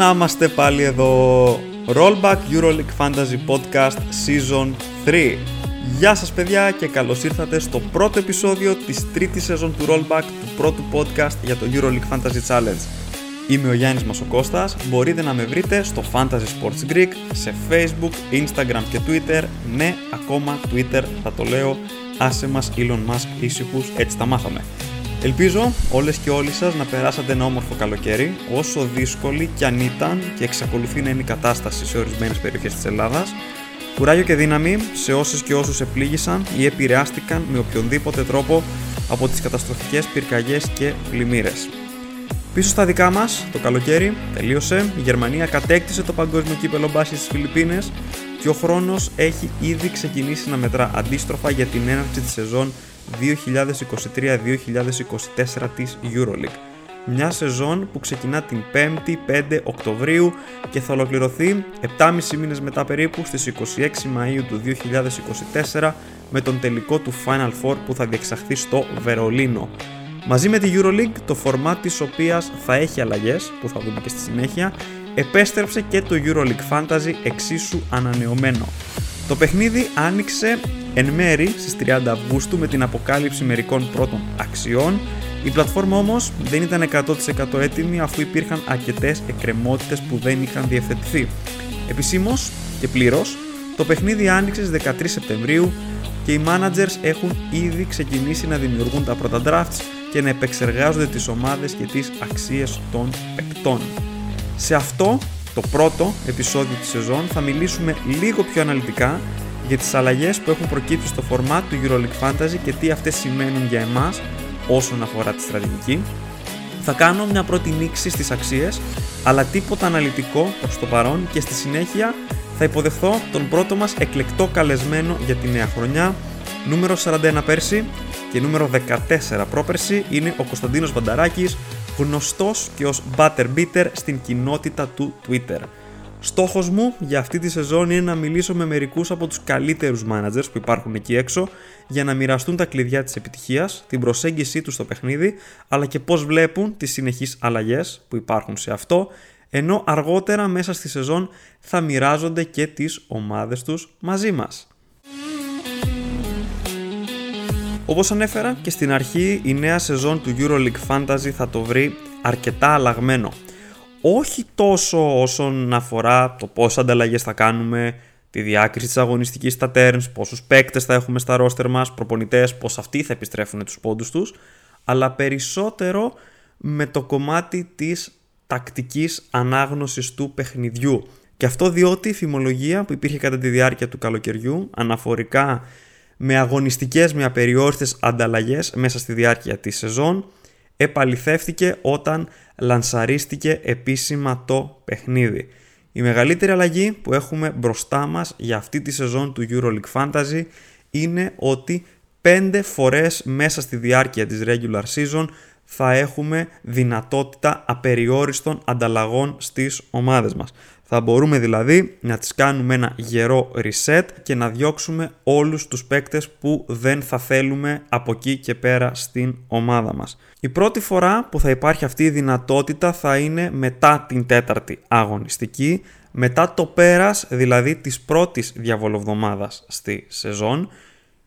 να είμαστε πάλι εδώ. Rollback EuroLeague Fantasy Podcast Season 3. Γεια σας παιδιά και καλώς ήρθατε στο πρώτο επεισόδιο της τρίτης σεζόν του Rollback του πρώτου podcast για το EuroLeague Fantasy Challenge. Είμαι ο Γιάννης Μασοκώστας, μπορείτε να με βρείτε στο Fantasy Sports Greek, σε Facebook, Instagram και Twitter, ναι ακόμα Twitter θα το λέω, άσε μας Elon Musk ήσυχους, έτσι τα μάθαμε. Ελπίζω όλες και όλοι σας να περάσατε ένα όμορφο καλοκαίρι, όσο δύσκολη κι αν ήταν και εξακολουθεί να είναι η κατάσταση σε ορισμένες περιοχές της Ελλάδας. Κουράγιο και δύναμη σε όσες και όσους επλήγησαν ή επηρεάστηκαν με οποιονδήποτε τρόπο από τις καταστροφικές πυρκαγιές και πλημμύρες. Πίσω στα δικά μας, το καλοκαίρι τελείωσε, η Γερμανία κατέκτησε το παγκόσμιο κύπελο μπάσης στις Φιλιππίνες και ο χρόνος έχει ήδη ξεκινήσει να μετρά αντίστροφα για την έναρξη της σεζόν 2023-2024 της EuroLeague. Μια σεζόν που ξεκινά την 5η 5 Οκτωβρίου και θα ολοκληρωθεί 7,5 μήνες μετά περίπου στις 26 Μαΐου του 2024 με τον τελικό του Final Four που θα διεξαχθεί στο Βερολίνο. Μαζί με τη EuroLeague, το format της οποίας θα έχει αλλαγές, που θα δούμε και στη συνέχεια, επέστρεψε και το EuroLeague Fantasy εξίσου ανανεωμένο. Το παιχνίδι άνοιξε εν μέρη στις 30 Αυγούστου με την αποκάλυψη μερικών πρώτων αξιών. Η πλατφόρμα όμως δεν ήταν 100% έτοιμη αφού υπήρχαν αρκετές εκκρεμότητες που δεν είχαν διευθετηθεί. Επισήμως και πλήρως, το παιχνίδι άνοιξε στις 13 Σεπτεμβρίου και οι managers έχουν ήδη ξεκινήσει να δημιουργούν τα πρώτα drafts και να επεξεργάζονται τις ομάδες και τις αξίες των παικτών. Σε αυτό το πρώτο επεισόδιο της σεζόν θα μιλήσουμε λίγο πιο αναλυτικά για τις αλλαγές που έχουν προκύψει στο format του EuroLeague Fantasy και τι αυτές σημαίνουν για εμάς όσον αφορά τη στρατηγική. Θα κάνω μια πρώτη νήξη στις αξίες, αλλά τίποτα αναλυτικό προς το παρόν και στη συνέχεια θα υποδεχθώ τον πρώτο μας εκλεκτό καλεσμένο για τη νέα χρονιά, νούμερο 41 πέρσι και νούμερο 14 πρόπερσι είναι ο Κωνσταντίνος Βανταράκης, γνωστός και ως Butterbeater στην κοινότητα του Twitter. Στόχος μου για αυτή τη σεζόν είναι να μιλήσω με μερικούς από τους καλύτερους managers που υπάρχουν εκεί έξω για να μοιραστούν τα κλειδιά της επιτυχίας, την προσέγγιση τους στο παιχνίδι, αλλά και πώς βλέπουν τις συνεχείς αλλαγές που υπάρχουν σε αυτό, ενώ αργότερα μέσα στη σεζόν θα μοιράζονται και τις ομάδες τους μαζί μας. Όπως ανέφερα και στην αρχή, η νέα σεζόν του EuroLeague Fantasy θα το βρει αρκετά αλλαγμένο. Όχι τόσο όσον αφορά το πόσε ανταλλαγές θα κάνουμε, τη διάκριση της αγωνιστικής στα turns, πόσους παίκτες θα έχουμε στα roster μας, προπονητές, πώς αυτοί θα επιστρέφουν τους πόντους τους, αλλά περισσότερο με το κομμάτι της τακτικής ανάγνωσης του παιχνιδιού. Και αυτό διότι η φημολογία που υπήρχε κατά τη διάρκεια του καλοκαιριού, αναφορικά με αγωνιστικές με απεριόριστες ανταλλαγές μέσα στη διάρκεια της σεζόν επαληθεύτηκε όταν λανσαρίστηκε επίσημα το παιχνίδι. Η μεγαλύτερη αλλαγή που έχουμε μπροστά μας για αυτή τη σεζόν του EuroLeague Fantasy είναι ότι 5 φορές μέσα στη διάρκεια της regular season θα έχουμε δυνατότητα απεριόριστων ανταλλαγών στις ομάδες μας. Θα μπορούμε δηλαδή να τις κάνουμε ένα γερό reset και να διώξουμε όλους τους παίκτες που δεν θα θέλουμε από εκεί και πέρα στην ομάδα μας. Η πρώτη φορά που θα υπάρχει αυτή η δυνατότητα θα είναι μετά την τέταρτη αγωνιστική, μετά το πέρας δηλαδή της πρώτης διαβολοβδομάδας στη σεζόν.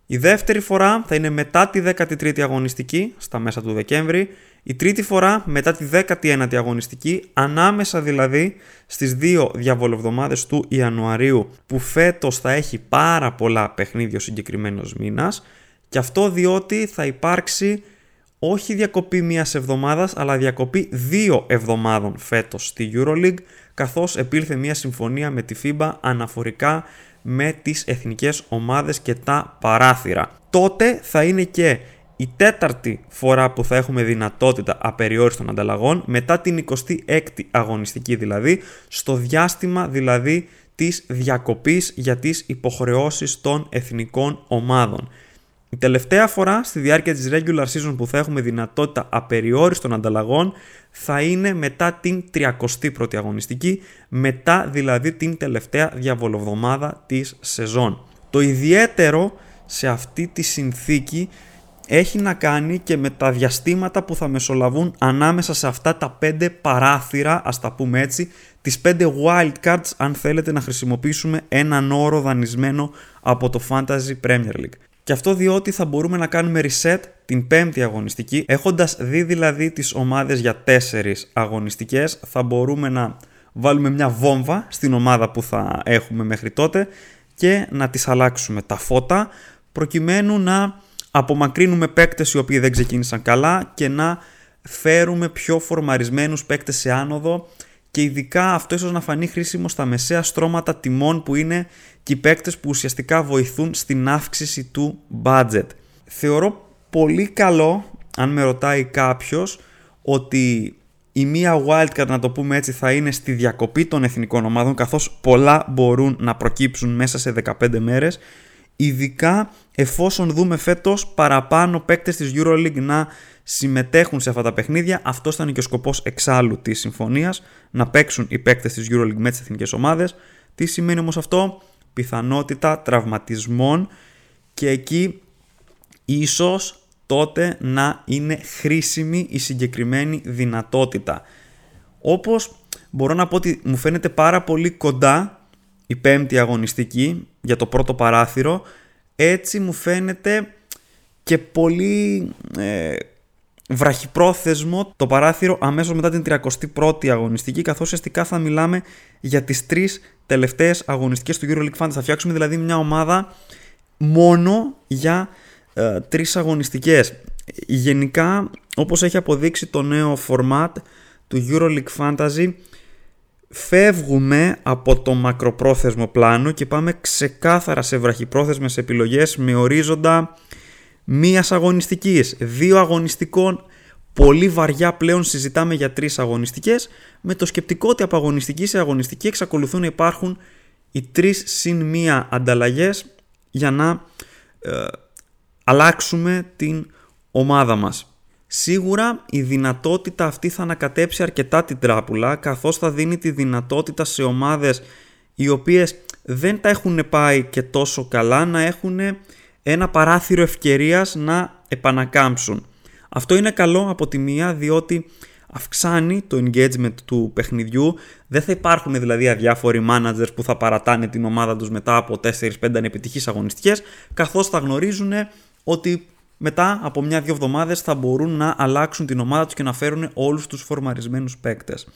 Η δεύτερη φορά θα είναι μετά τη 13η αγωνιστική, στα μέσα του Δεκέμβρη, η τρίτη φορά μετά τη 19η αγωνιστική, ανάμεσα δηλαδή στις δύο διαβολοβδομάδες του Ιανουαρίου που φέτος θα έχει πάρα πολλά παιχνίδια ο συγκεκριμένος μήνας και αυτό διότι θα υπάρξει όχι διακοπή μιας εβδομάδας αλλά διακοπή δύο εβδομάδων φέτος στη EuroLeague καθώς επήλθε μια συμφωνία με τη FIBA αναφορικά με τις εθνικές ομάδες και τα παράθυρα. Τότε θα είναι και η τέταρτη φορά που θα έχουμε δυνατότητα απεριόριστων ανταλλαγών μετά την 26η αγωνιστική δηλαδή στο διάστημα δηλαδή της διακοπής για τις υποχρεώσεις των εθνικών ομάδων. Η τελευταία φορά στη διάρκεια της regular season που θα έχουμε δυνατότητα απεριόριστων ανταλλαγών θα είναι μετά την 31η αγωνιστική, μετά δηλαδή την τελευταία διαβολοβδομάδα της σεζόν. Το ιδιαίτερο σε αυτή τη συνθήκη έχει να κάνει και με τα διαστήματα που θα μεσολαβούν ανάμεσα σε αυτά τα πέντε παράθυρα, ας τα πούμε έτσι, τις πέντε wildcards αν θέλετε να χρησιμοποιήσουμε έναν όρο δανεισμένο από το Fantasy Premier League. Και αυτό διότι θα μπορούμε να κάνουμε reset την πέμπτη αγωνιστική, έχοντας δει δηλαδή τις ομάδες για τέσσερις αγωνιστικές, θα μπορούμε να βάλουμε μια βόμβα στην ομάδα που θα έχουμε μέχρι τότε και να τις αλλάξουμε τα φώτα προκειμένου να απομακρύνουμε παίκτες οι οποίοι δεν ξεκίνησαν καλά και να φέρουμε πιο φορμαρισμένους παίκτες σε άνοδο και ειδικά αυτό ίσως να φανεί χρήσιμο στα μεσαία στρώματα τιμών που είναι και οι παίκτες που ουσιαστικά βοηθούν στην αύξηση του budget. Θεωρώ πολύ καλό, αν με ρωτάει κάποιος, ότι η μία wildcard να το πούμε έτσι θα είναι στη διακοπή των εθνικών ομάδων καθώς πολλά μπορούν να προκύψουν μέσα σε 15 μέρες ειδικά εφόσον δούμε φέτος παραπάνω παίκτες της EuroLeague να συμμετέχουν σε αυτά τα παιχνίδια. Αυτός ήταν και ο σκοπός εξάλλου της συμφωνίας, να παίξουν οι παίκτες της EuroLeague με τις εθνικές ομάδες. Τι σημαίνει όμως αυτό; Πιθανότητα τραυματισμών και εκεί ίσως τότε να είναι χρήσιμη η συγκεκριμένη δυνατότητα. Όπως μπορώ να πω ότι μου φαίνεται πάρα πολύ κοντά η πέμπτη αγωνιστική για το πρώτο παράθυρο έτσι μου φαίνεται και πολύ ε, βραχυπρόθεσμο το παράθυρο αμέσως μετά την 31η αγωνιστική καθώς ουσιαστικά θα μιλάμε για τις τρεις τελευταίες αγωνιστικές του EuroLeague Fantasy. Θα φτιάξουμε δηλαδή μια ομάδα μόνο για ε, τρεις αγωνιστικές. Γενικά όπως έχει αποδείξει το νέο format του EuroLeague Fantasy φεύγουμε από το μακροπρόθεσμο πλάνο και πάμε ξεκάθαρα σε βραχυπρόθεσμες επιλογές με ορίζοντα μίας αγωνιστικής, δύο αγωνιστικών, πολύ βαριά πλέον συζητάμε για τρεις αγωνιστικές, με το σκεπτικό ότι από αγωνιστική σε αγωνιστική εξακολουθούν να υπάρχουν οι τρεις συν μία ανταλλαγές για να ε, αλλάξουμε την ομάδα μας. Σίγουρα η δυνατότητα αυτή θα ανακατέψει αρκετά την τράπουλα καθώς θα δίνει τη δυνατότητα σε ομάδες οι οποίες δεν τα έχουν πάει και τόσο καλά να έχουν ένα παράθυρο ευκαιρίας να επανακάμψουν. Αυτό είναι καλό από τη μία διότι αυξάνει το engagement του παιχνιδιού. Δεν θα υπάρχουν δηλαδή αδιάφοροι managers που θα παρατάνε την ομάδα τους μετά από 4-5 ανεπιτυχείς αγωνιστικές καθώς θα γνωρίζουν ότι μετά από μια-δύο εβδομάδες θα μπορούν να αλλάξουν την ομάδα τους και να φέρουν όλους τους φορμαρισμένους παίκτες.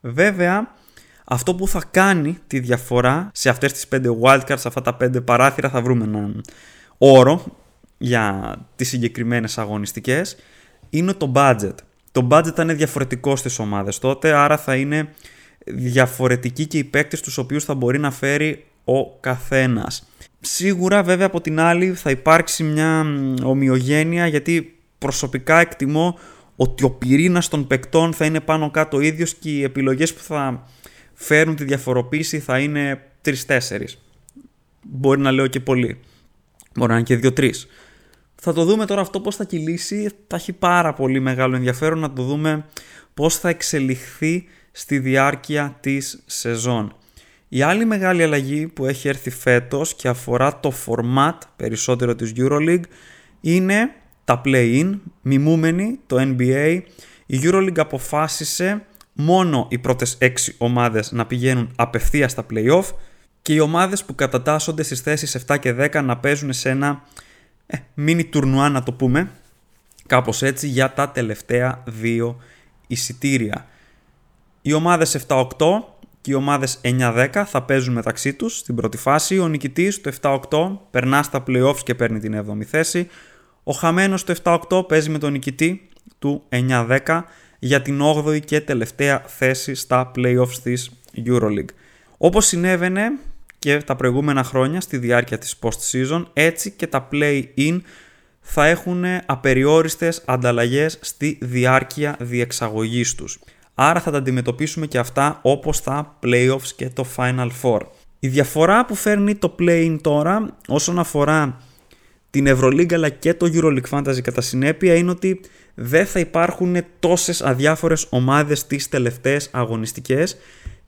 Βέβαια, αυτό που θα κάνει τη διαφορά σε αυτές τις 5 wildcards, σε αυτά τα 5 παράθυρα θα βρούμε έναν όρο για τις συγκεκριμένες αγωνιστικές, είναι το budget. Το budget θα είναι διαφορετικό στις ομάδες τότε, άρα θα είναι διαφορετικοί και οι παίκτες τους οποίους θα μπορεί να φέρει ο καθένας. Σίγουρα βέβαια από την άλλη θα υπάρξει μια ομοιογένεια γιατί προσωπικά εκτιμώ ότι ο πυρήνας των παικτών θα είναι πάνω κάτω ίδιος και οι επιλογές που θα φέρουν τη διαφοροποίηση θα είναι 3-4. Μπορεί να λέω και πολύ. Μπορεί να είναι και 2-3. Θα το δούμε τώρα αυτό πώς θα κυλήσει. Θα έχει πάρα πολύ μεγάλο ενδιαφέρον να το δούμε πώς θα εξελιχθεί στη διάρκεια της σεζόν. Η άλλη μεγάλη αλλαγή που έχει έρθει φέτος και αφορά το format περισσότερο της EuroLeague είναι τα play-in, μιμούμενοι το NBA. Η EuroLeague αποφάσισε μόνο οι πρώτες 6 ομάδες να πηγαίνουν απευθείας στα play-off και οι ομάδες που κατατάσσονται στις θέσεις 7 και 10 να παίζουν σε ένα ε, mini τουρνουά να το πούμε, κάπως έτσι για τα τελευταία δύο εισιτήρια. Οι ομάδες 7-8 και οι ομάδες 9-10 θα παίζουν μεταξύ τους στην πρώτη φάση. Ο νικητής του 7-8 περνά στα playoffs και παίρνει την 7η θέση. Ο χαμένος του 7-8 παίζει με τον νικητή του 9-10 για την 8η και τελευταία θέση στα playoffs της EuroLeague. Όπως συνέβαινε και τα προηγούμενα χρόνια στη διάρκεια της post-season, έτσι και τα play-in θα έχουν απεριόριστες ανταλλαγές στη διάρκεια διεξαγωγής τους. Άρα θα τα αντιμετωπίσουμε και αυτά όπως τα playoffs και το Final Four. Η διαφορά που φέρνει το play-in τώρα όσον αφορά την Euroleague αλλά και το EuroLeague Fantasy κατά συνέπεια είναι ότι δεν θα υπάρχουν τόσες αδιάφορες ομάδες τις τελευταίες αγωνιστικές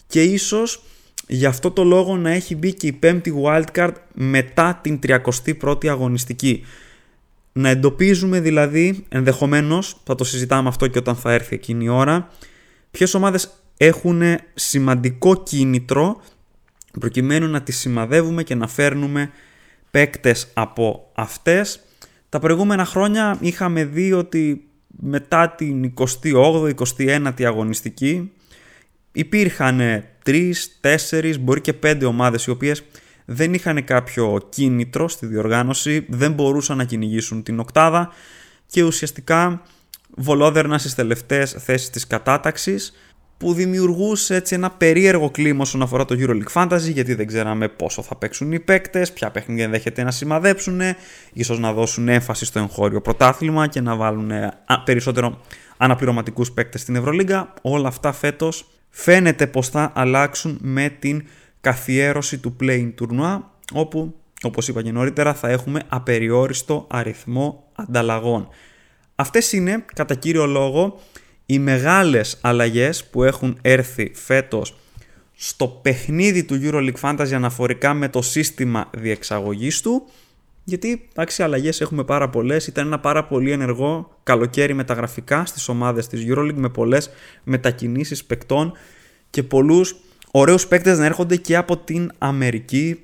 και ίσως γι' αυτό το λόγο να έχει μπει και η πέμπτη wildcard μετά την 31η αγωνιστική. Να εντοπίζουμε δηλαδή, ενδεχομένως, θα το συζητάμε αυτό και όταν θα έρθει εκείνη η ώρα, ποιες ομάδες έχουν σημαντικό κίνητρο προκειμένου να τις σημαδεύουμε και να φέρνουμε παίκτες από αυτές. Τα προηγούμενα χρόνια είχαμε δει ότι μετά την 28η, 29η αγωνιστική υπήρχαν 3, 4, μπορεί και 5 ομάδες οι οποίες δεν είχαν κάποιο κίνητρο στη διοργάνωση, δεν μπορούσαν να κυνηγήσουν την οκτάδα και ουσιαστικά βολόδερνα στις τελευταίες θέσεις της κατάταξης που δημιουργούσε έτσι ένα περίεργο κλίμα όσον αφορά το EuroLeague Fantasy γιατί δεν ξέραμε πόσο θα παίξουν οι παίκτες, ποια παιχνίδια ενδέχεται να σημαδέψουν, ίσως να δώσουν έμφαση στο εγχώριο πρωτάθλημα και να βάλουν περισσότερο αναπληρωματικούς παίκτες στην Ευρωλίγκα. Όλα αυτά φέτος φαίνεται πως θα αλλάξουν με την καθιέρωση του Playing Tournoi όπου όπως είπα και νωρίτερα θα έχουμε απεριόριστο αριθμό ανταλλαγών. Αυτές είναι κατά κύριο λόγο οι μεγάλες αλλαγές που έχουν έρθει φέτος στο παιχνίδι του EuroLeague Fantasy αναφορικά με το σύστημα διεξαγωγής του γιατί εντάξει αλλαγές έχουμε πάρα πολλές. Ήταν ένα πάρα πολύ ενεργό καλοκαίρι μεταγραφικά στις ομάδες της EuroLeague με πολλές μετακινήσεις παικτών και πολλούς ωραίους παίκτες να έρχονται και από την Αμερική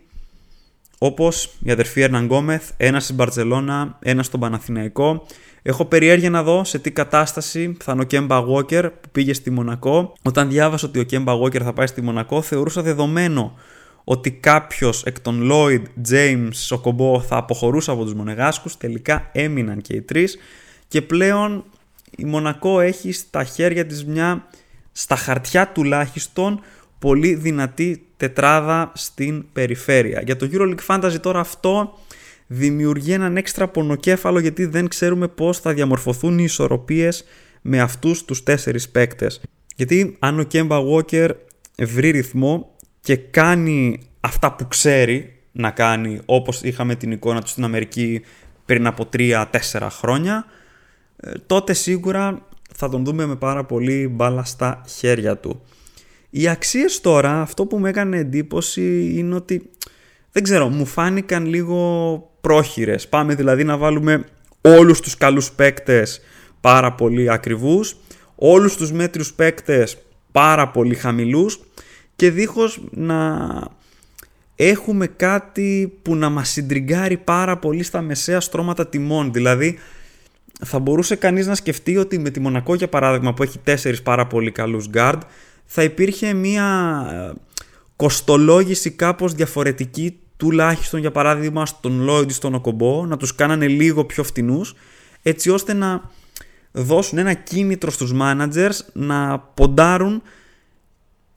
όπως η αδερφή Ερναν Γκόμεθ, ένας στην Μπαρτσελώνα, ένας στον Παναθηναϊκό Έχω περιέργεια να δω σε τι κατάσταση θα είναι ο Κέμπα Walker που πήγε στη Μονακό. Όταν διάβασα ότι ο Κέμπα Walker θα πάει στη Μονακό, θεωρούσα δεδομένο ότι κάποιος εκ των Lloyd, James, Σοκομπό θα αποχωρούσε από τους Μονεγάσκους. Τελικά έμειναν και οι τρεις. Και πλέον η Μονακό έχει στα χέρια της μια, στα χαρτιά τουλάχιστον, πολύ δυνατή τετράδα στην περιφέρεια. Για το EuroLeague Fantasy τώρα αυτό δημιουργεί έναν έξτρα πονοκέφαλο γιατί δεν ξέρουμε πώς θα διαμορφωθούν οι ισορροπίες με αυτούς τους τέσσερις παίκτες. Γιατί αν ο Κέμπα Walker βρει ρυθμό και κάνει αυτά που ξέρει να κάνει όπως είχαμε την εικόνα του στην Αμερική πριν από 3-4 χρόνια ε, τότε σίγουρα θα τον δούμε με πάρα πολύ μπάλα στα χέρια του. Οι αξίες τώρα, αυτό που μου έκανε εντύπωση είναι ότι δεν ξέρω, μου φάνηκαν λίγο πρόχειρες. Πάμε δηλαδή να βάλουμε όλους τους καλούς παίκτες πάρα πολύ ακριβούς, όλους τους μέτριους παίκτες πάρα πολύ χαμηλούς και δίχως να έχουμε κάτι που να μας συντριγκάρει πάρα πολύ στα μεσαία στρώματα τιμών. Δηλαδή θα μπορούσε κανείς να σκεφτεί ότι με τη Μονακό για παράδειγμα που έχει τέσσερις πάρα πολύ καλούς guard θα υπήρχε μια ε, κοστολόγηση κάπως διαφορετική τουλάχιστον για παράδειγμα στον Lloyd ή στον Οκομπό να τους κάνανε λίγο πιο φτηνούς έτσι ώστε να δώσουν ένα κίνητρο στους managers να ποντάρουν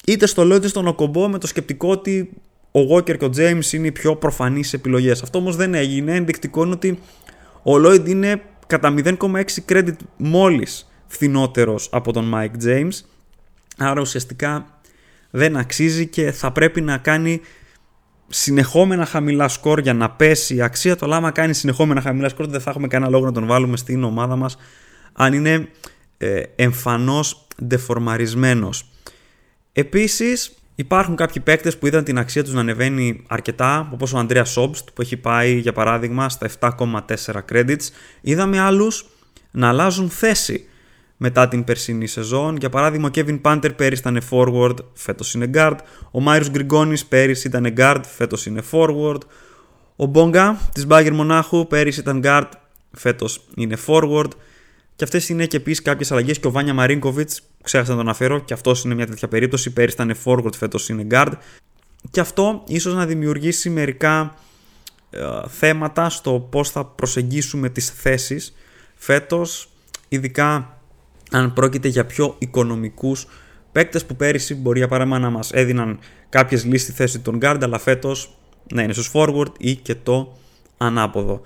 είτε στο Lloyd είτε στον Οκομπό με το σκεπτικό ότι ο Walker και ο James είναι οι πιο προφανείς επιλογές. Αυτό όμως δεν έγινε, ενδεικτικό είναι ότι ο Lloyd είναι κατά 0,6 credit μόλις φθηνότερος από τον Mike James άρα ουσιαστικά δεν αξίζει και θα πρέπει να κάνει συνεχόμενα χαμηλά σκορ για να πέσει η αξία του, αλλά άμα κάνει συνεχόμενα χαμηλά σκορ δεν θα έχουμε κανένα λόγο να τον βάλουμε στην ομάδα μας αν είναι ε, εμφανώς ντεφορμαρισμένος. Επίσης υπάρχουν κάποιοι παίκτες που είδαν την αξία τους να ανεβαίνει αρκετά όπως ο Ανδρέας Σόμπστ που έχει πάει για παράδειγμα στα 7,4 credits. Είδαμε άλλους να αλλάζουν θέση μετά την περσινή σεζόν. Για παράδειγμα, ο Kevin Panther πέρυσι ήταν forward, φέτος είναι guard. Ο Μάιρος Γκριγκόνης πέρυσι ήταν guard, φέτος είναι forward. Ο Μπόγκα της Bayern Μονάχου πέρυσι ήταν guard, φέτος είναι forward. Και αυτές είναι και επίσης κάποιες αλλαγές. Και ο Βάνια Μαρίνκοβιτ, ξέχασα να τον αναφέρω, και αυτός είναι μια τέτοια περίπτωση. Πέρυσι ήταν forward, φέτος είναι guard. Και αυτό ίσως να δημιουργήσει μερικά ε, θέματα στο πώς θα προσεγγίσουμε τις θέσεις φέτος, ειδικά αν πρόκειται για πιο οικονομικούς παίκτες που πέρυσι μπορεί για παράδειγμα να μας έδιναν κάποιες λύσεις στη θέση των guard αλλά φέτος να είναι στους forward ή και το ανάποδο.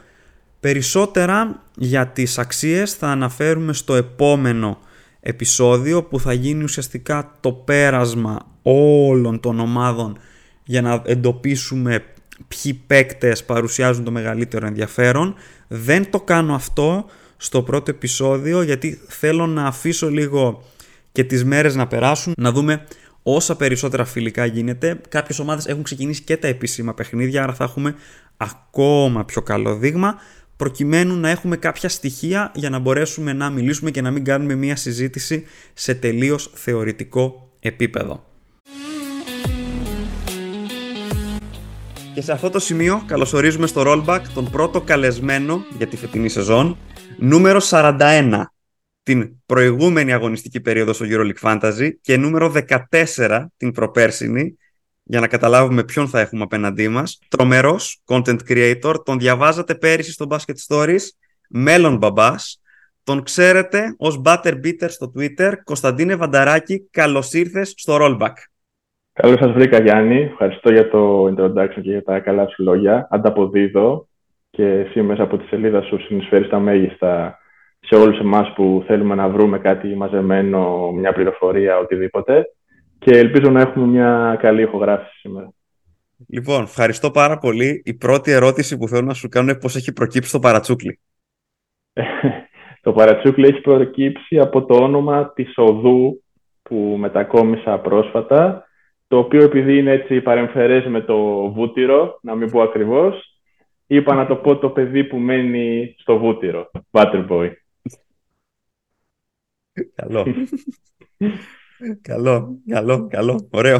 Περισσότερα για τις αξίες θα αναφέρουμε στο επόμενο επεισόδιο που θα γίνει ουσιαστικά το πέρασμα όλων των ομάδων για να εντοπίσουμε ποιοι παίκτες παρουσιάζουν το μεγαλύτερο ενδιαφέρον. Δεν το κάνω αυτό στο πρώτο επεισόδιο γιατί θέλω να αφήσω λίγο και τις μέρες να περάσουν, να δούμε όσα περισσότερα φιλικά γίνεται. Κάποιες ομάδες έχουν ξεκινήσει και τα επίσημα παιχνίδια, άρα θα έχουμε ακόμα πιο καλό δείγμα. προκειμένου να έχουμε κάποια στοιχεία για να μπορέσουμε να μιλήσουμε και να μην κάνουμε μια συζήτηση σε τελείως θεωρητικό επίπεδο. Και σε αυτό το σημείο καλωσορίζουμε στο rollback τον πρώτο καλεσμένο για τη φετινή σεζόν, νούμερο 41, την προηγούμενη αγωνιστική περίοδο στο EuroLeague Fantasy και νούμερο 14 την προπέρσινη, για να καταλάβουμε ποιον θα έχουμε απέναντί μας. Τρομερός content creator, τον διαβάζατε πέρυσι στο Basket Stories, μέλλον μπαμπάς. Τον ξέρετε ως Butter Beater στο Twitter. Κωνσταντίνε Βανταράκη, καλώς ήρθες στο Rollback. Καλώς σας βρήκα, Γιάννη. Ευχαριστώ για το introduction και για τα καλά σου λόγια. Ανταποδίδω και εσύ μέσα από τη σελίδα σου συνεισφέρεις τα μέγιστα σε όλους εμάς που θέλουμε να βρούμε κάτι μαζεμένο, μια πληροφορία, οτιδήποτε. Και ελπίζω να έχουμε μια καλή ηχογράφηση σήμερα. Λοιπόν, ευχαριστώ πάρα πολύ. Η πρώτη ερώτηση που θέλω να σου κάνω είναι πώς έχει προκύψει το παρατσούκλι. το παρατσούκλι έχει προκύψει από το όνομα της οδού που μετακόμισα πρόσφατα το οποίο επειδή είναι έτσι παρεμφερές με το βούτυρο, να μην πω ακριβώς, είπα να το πω το παιδί που μένει στο βούτυρο, Butterboy. Καλό. καλό, καλό, καλό, ωραίο.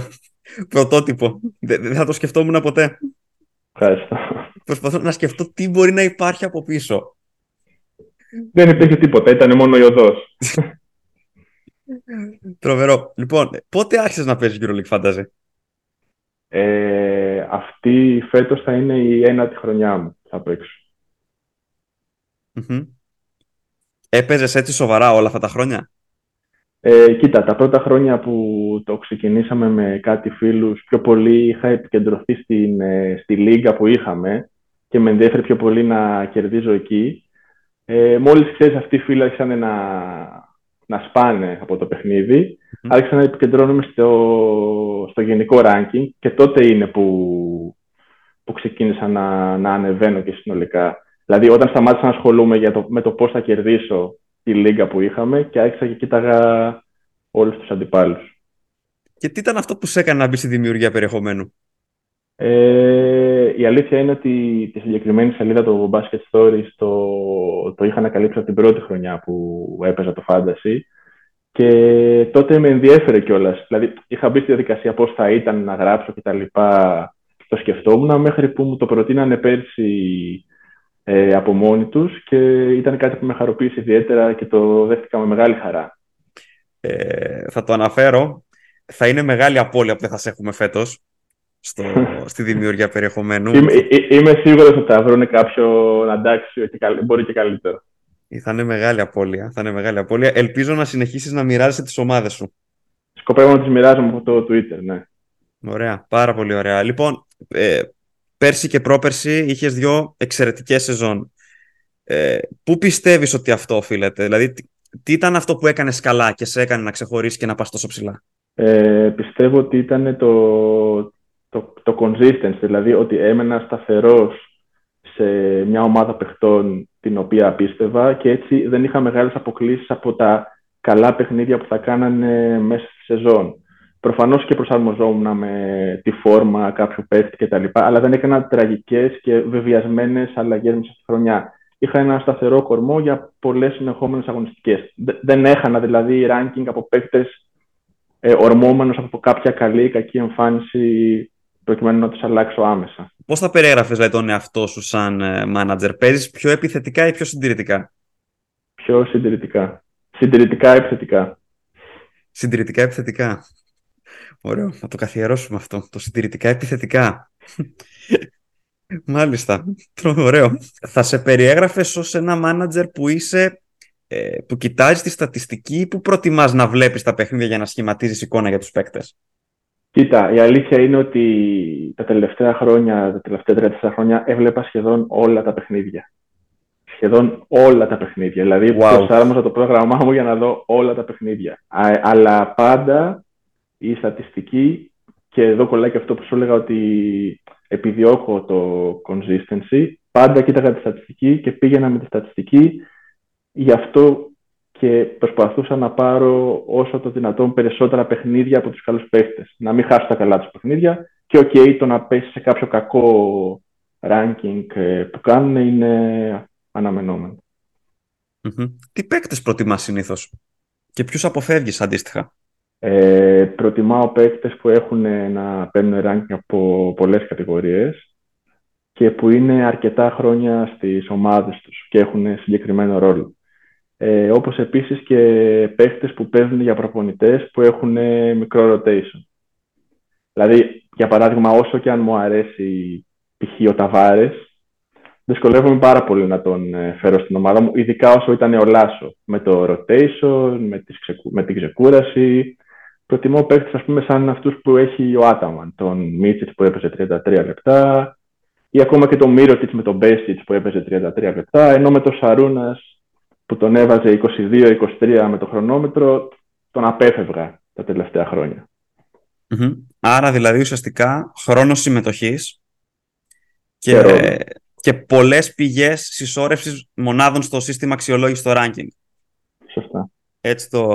Πρωτότυπο. Δεν θα το σκεφτόμουν ποτέ. Ευχαριστώ. Προσπαθώ να σκεφτώ τι μπορεί να υπάρχει από πίσω. Δεν υπήρχε τίποτα, ήταν μόνο η οδός. Τρομερό. Λοιπόν, πότε άρχισες να παίζεις EuroLeague Fantasy? Ε, αυτή φέτος θα είναι η ένατη χρονιά μου θα παίξω. Mm-hmm. Έπαιζες έτσι σοβαρά όλα αυτά τα χρόνια; Ε, κοίτα, τα πρώτα χρόνια που το ξεκινήσαμε με κάτι φίλους, πιο πολύ είχα επικεντρωθεί στην, ε, στη λίγα που είχαμε και με ενδιαφέρει πιο πολύ να κερδίζω εκεί. Ε, μόλις ξέρεις αυτοί οι φίλοι άρχισαν να, να σπάνε από το παιχνίδι, mm. άρχισα να επικεντρώνουμε στο, στο γενικό ranking και τότε είναι που, που ξεκίνησα να, να ανεβαίνω και συνολικά. Δηλαδή όταν σταμάτησα να ασχολούμαι για το, με το πώς θα κερδίσω τη λίγα που είχαμε και άρχισα και κοίταγα όλους τους αντιπάλους. Και τι ήταν αυτό που σε έκανε να μπεις στη δημιουργία περιεχομένου; Ε, η αλήθεια είναι ότι τη συγκεκριμένη σελίδα του Basket Stories το, το είχα ανακαλύψει από την πρώτη χρονιά που έπαιζα το Fantasy και τότε με ενδιέφερε κιόλας. Δηλαδή, είχα μπει στη διαδικασία πώς θα ήταν να γράψω κτλ. Το σκεφτόμουν μέχρι που μου το προτείνανε πέρσι ε, από μόνοι τους και ήταν κάτι που με χαροποίησε ιδιαίτερα και το δέχτηκα με μεγάλη χαρά. Ε, θα το αναφέρω. Θα είναι μεγάλη απώλεια που δεν θα σε έχουμε φέτος στο, στη δημιουργία περιεχομένου. Είμαι, είμαι σίγουρος ότι θα βρουν κάποιο αντάξιο και μπορεί και καλύτερο. Θα είναι μεγάλη απώλεια. Θα είναι μεγάλη απώλεια. Ελπίζω να συνεχίσεις να μοιράζεσαι τις ομάδες σου. Σκοπεύω να τις μοιράζομαι από το Twitter, ναι. Ωραία, πάρα πολύ ωραία. Λοιπόν, ε, πέρσι και πρόπερσι είχες δυο εξαιρετικές σεζόν. Ε, πού πιστεύεις ότι αυτό οφείλεται, δηλαδή τι, τι ήταν αυτό που έκανες καλά και σε έκανε να ξεχωρίσεις και να πας τόσο ψηλά; Ε, πιστεύω ότι ήταν το, το, το consistency, δηλαδή ότι έμενα σταθερός σε μια ομάδα παιχτών την οποία πίστευα και έτσι δεν είχα μεγάλες αποκλήσεις από τα καλά παιχνίδια που θα κάνανε μέσα στη σεζόν. Προφανώς και προσαρμοζόμουν με τη φόρμα κάποιου παίχτη κτλ. Αλλά δεν έκανα τραγικές και βεβαιασμένες αλλαγές μέσα στη χρονιά. Είχα ένα σταθερό κορμό για πολλές συνεχόμενες αγωνιστικές. Δεν έχανα δηλαδή ranking από παίκτες ε, ορμόμενος από κάποια καλή ή κακή εμφάνιση προκειμένου να τους αλλάξω άμεσα. Πώς θα περιέγραφες δηλαδή, τον εαυτό σου σαν μάνατζερ, παίζεις πιο επιθετικά ή πιο συντηρητικά; Πιο συντηρητικά. Συντηρητικά επιθετικά. Συντηρητικά επιθετικά. Ωραίο, να το καθιερώσουμε αυτό. Το συντηρητικά επιθετικά. Μάλιστα. Ωραίο. Θα σε περιέγραφες ως ένα μάνατζερ που είσαι ε, που κοιτάζει τη στατιστική ή που προτιμάς να βλέπεις τα παιχνίδια για να σχηματίζεις εικόνα για τους παίκτες; Κοίτα, η αλήθεια είναι ότι τα τελευταία χρόνια, τα τελευταία τρία χρόνια έβλεπα σχεδόν όλα τα παιχνίδια. Σχεδόν όλα τα παιχνίδια. Δηλαδή, wow. προσάρμοσα το πρόγραμμά μου για να δω όλα τα παιχνίδια. αλλά πάντα η στατιστική, και εδώ κολλάει και αυτό που σου έλεγα ότι επιδιώκω το consistency, πάντα κοίταγα τη στατιστική και πήγαινα με τη στατιστική. Γι' αυτό και προσπαθούσα να πάρω όσο το δυνατόν περισσότερα παιχνίδια από τους καλούς παίχτες. Να μην χάσω τα καλά τους παιχνίδια και οκ, το να πέσει σε κάποιο κακό ranking ε, που κάνουν είναι αναμενομενο Τι παίκτες προτιμάς συνήθως και ποιους αποφεύγεις αντίστοιχα; Ε, προτιμάω παίκτες που έχουν να παίρνουν ranking από πολλές κατηγορίες και που είναι αρκετά χρόνια στις ομάδες τους και έχουν συγκεκριμένο ρόλο. Ε, όπως επίσης και παίκτες που παίζουν για προπονητές που έχουν μικρό rotation. Δηλαδή, για παράδειγμα, όσο και αν μου αρέσει π.χ. ο Ταβάρες, δυσκολεύομαι πάρα πολύ να τον ε, φέρω στην ομάδα μου, ειδικά όσο ήταν ο Λάσο, με το rotation, με, τις με την ξεκούραση. Προτιμώ παίκτες, ας πούμε, σαν αυτούς που έχει ο Άταμαν, τον Μίτσιτς που έπαιζε 33 λεπτά, ή ακόμα και τον Μύρωτιτς με τον Μπέσιτς που έπαιζε 33 λεπτά, ενώ με τον Σαρούνας που τον έβαζε 22-23 με το χρονόμετρο, τον απέφευγα τα τελευταία Άρα δηλαδή ουσιαστικά χρόνος συμμετοχής και, και, πολλές πηγές συσσόρευσης μονάδων στο σύστημα αξιολόγησης στο ranking. Σωστά. Έτσι το,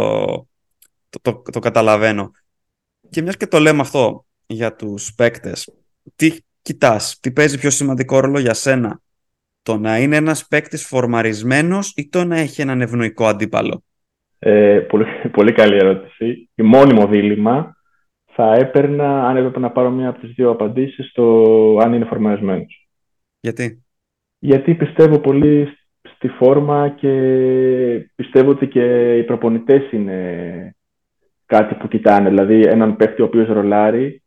το, το, το καταλαβαίνω. Και μιας και το λέμε αυτό για τους παίκτες, τι κοιτάς, τι παίζει πιο σημαντικό ρόλο για σένα, το να είναι ένας παίκτης φορμαρισμένος ή το να έχει έναν ευνοϊκό αντίπαλο; Ε, πολύ, πολύ καλή ερώτηση. Η μόνιμο δίλημα θα έπαιρνα, αν έπρεπε να πάρω μία από τις δύο απαντήσεις, το αν είναι φορμαρισμένος. Γιατί; Γιατί πιστεύω πολύ στη φόρμα και πιστεύω ότι και οι προπονητές είναι κάτι που κοιτάνε. Δηλαδή, έναν παίκτη ο οποίος ρολάρει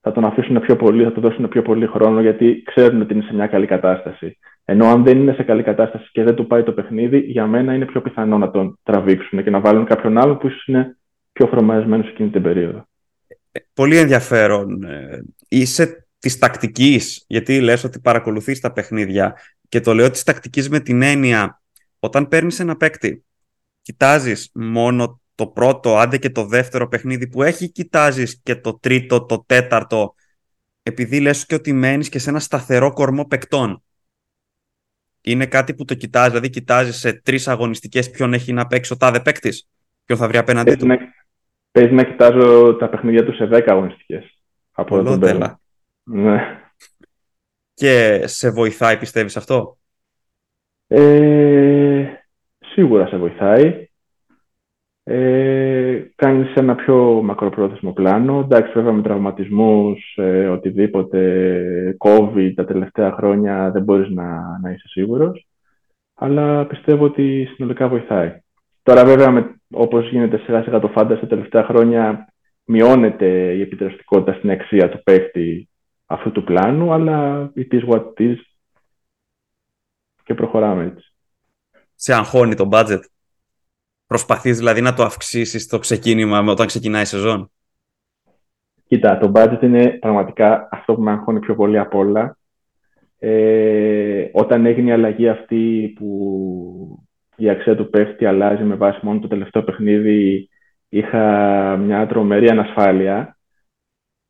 θα τον αφήσουν πιο πολύ, θα του δώσουν πιο πολύ χρόνο γιατί ξέρουν ότι είναι σε μια καλή κατάσταση. Ενώ αν δεν είναι σε καλή κατάσταση και δεν του πάει το παιχνίδι, για μένα είναι πιο πιθανό να τον τραβήξουν και να βάλουν κάποιον άλλο που ίσω είναι πιο φρομαρισμένος εκείνη την περίοδο. Πολύ ενδιαφέρον. Ε, είσαι της τακτικής, γιατί λες ότι παρακολουθείς τα παιχνίδια και το λέω της τακτικής με την έννοια όταν παίρνεις ένα παίκτη, κοιτάζεις μόνο το πρώτο, άντε και το δεύτερο παιχνίδι που έχει, κοιτάζεις και το τρίτο, το τέταρτο, επειδή λες και ότι μένεις και σε ένα σταθερό κορμό παικτών. Είναι κάτι που το κοιτάζει, δηλαδή κοιτάζεις σε τρεις αγωνιστικές ποιον έχει να παίξει ο τάδε παίκτης, ποιον θα βρει απέναντί του. Παίζει να κοιτάζω τα παιχνίδια του σε 10 αγωνιστικές. Από τον Μπέλα. Ναι. Και σε βοηθάει, πιστεύεις αυτό; Ε, σίγουρα σε βοηθάει ε, κάνεις ένα πιο μακροπρόθεσμο πλάνο. Εντάξει, βέβαια με τραυματισμούς, ε, οτιδήποτε, COVID τα τελευταία χρόνια δεν μπορείς να, να είσαι σίγουρος. Αλλά πιστεύω ότι συνολικά βοηθάει. Τώρα βέβαια, με, όπως γίνεται σιγά σιγά το φάντα τα τελευταία χρόνια, μειώνεται η επιτραστικότητα στην αξία του παίχτη αυτού του πλάνου, αλλά it is what it is και προχωράμε έτσι. Σε αγχώνει το budget; Προσπαθείς δηλαδή να το αυξήσεις το ξεκίνημα όταν ξεκινάει η σεζόν; Κοίτα, το budget είναι πραγματικά αυτό που με αγχώνει πιο πολύ απ' όλα. Ε, όταν έγινε η αλλαγή αυτή που η αξία του πέφτει, αλλάζει με βάση μόνο το τελευταίο παιχνίδι, είχα μια τρομερή ανασφάλεια.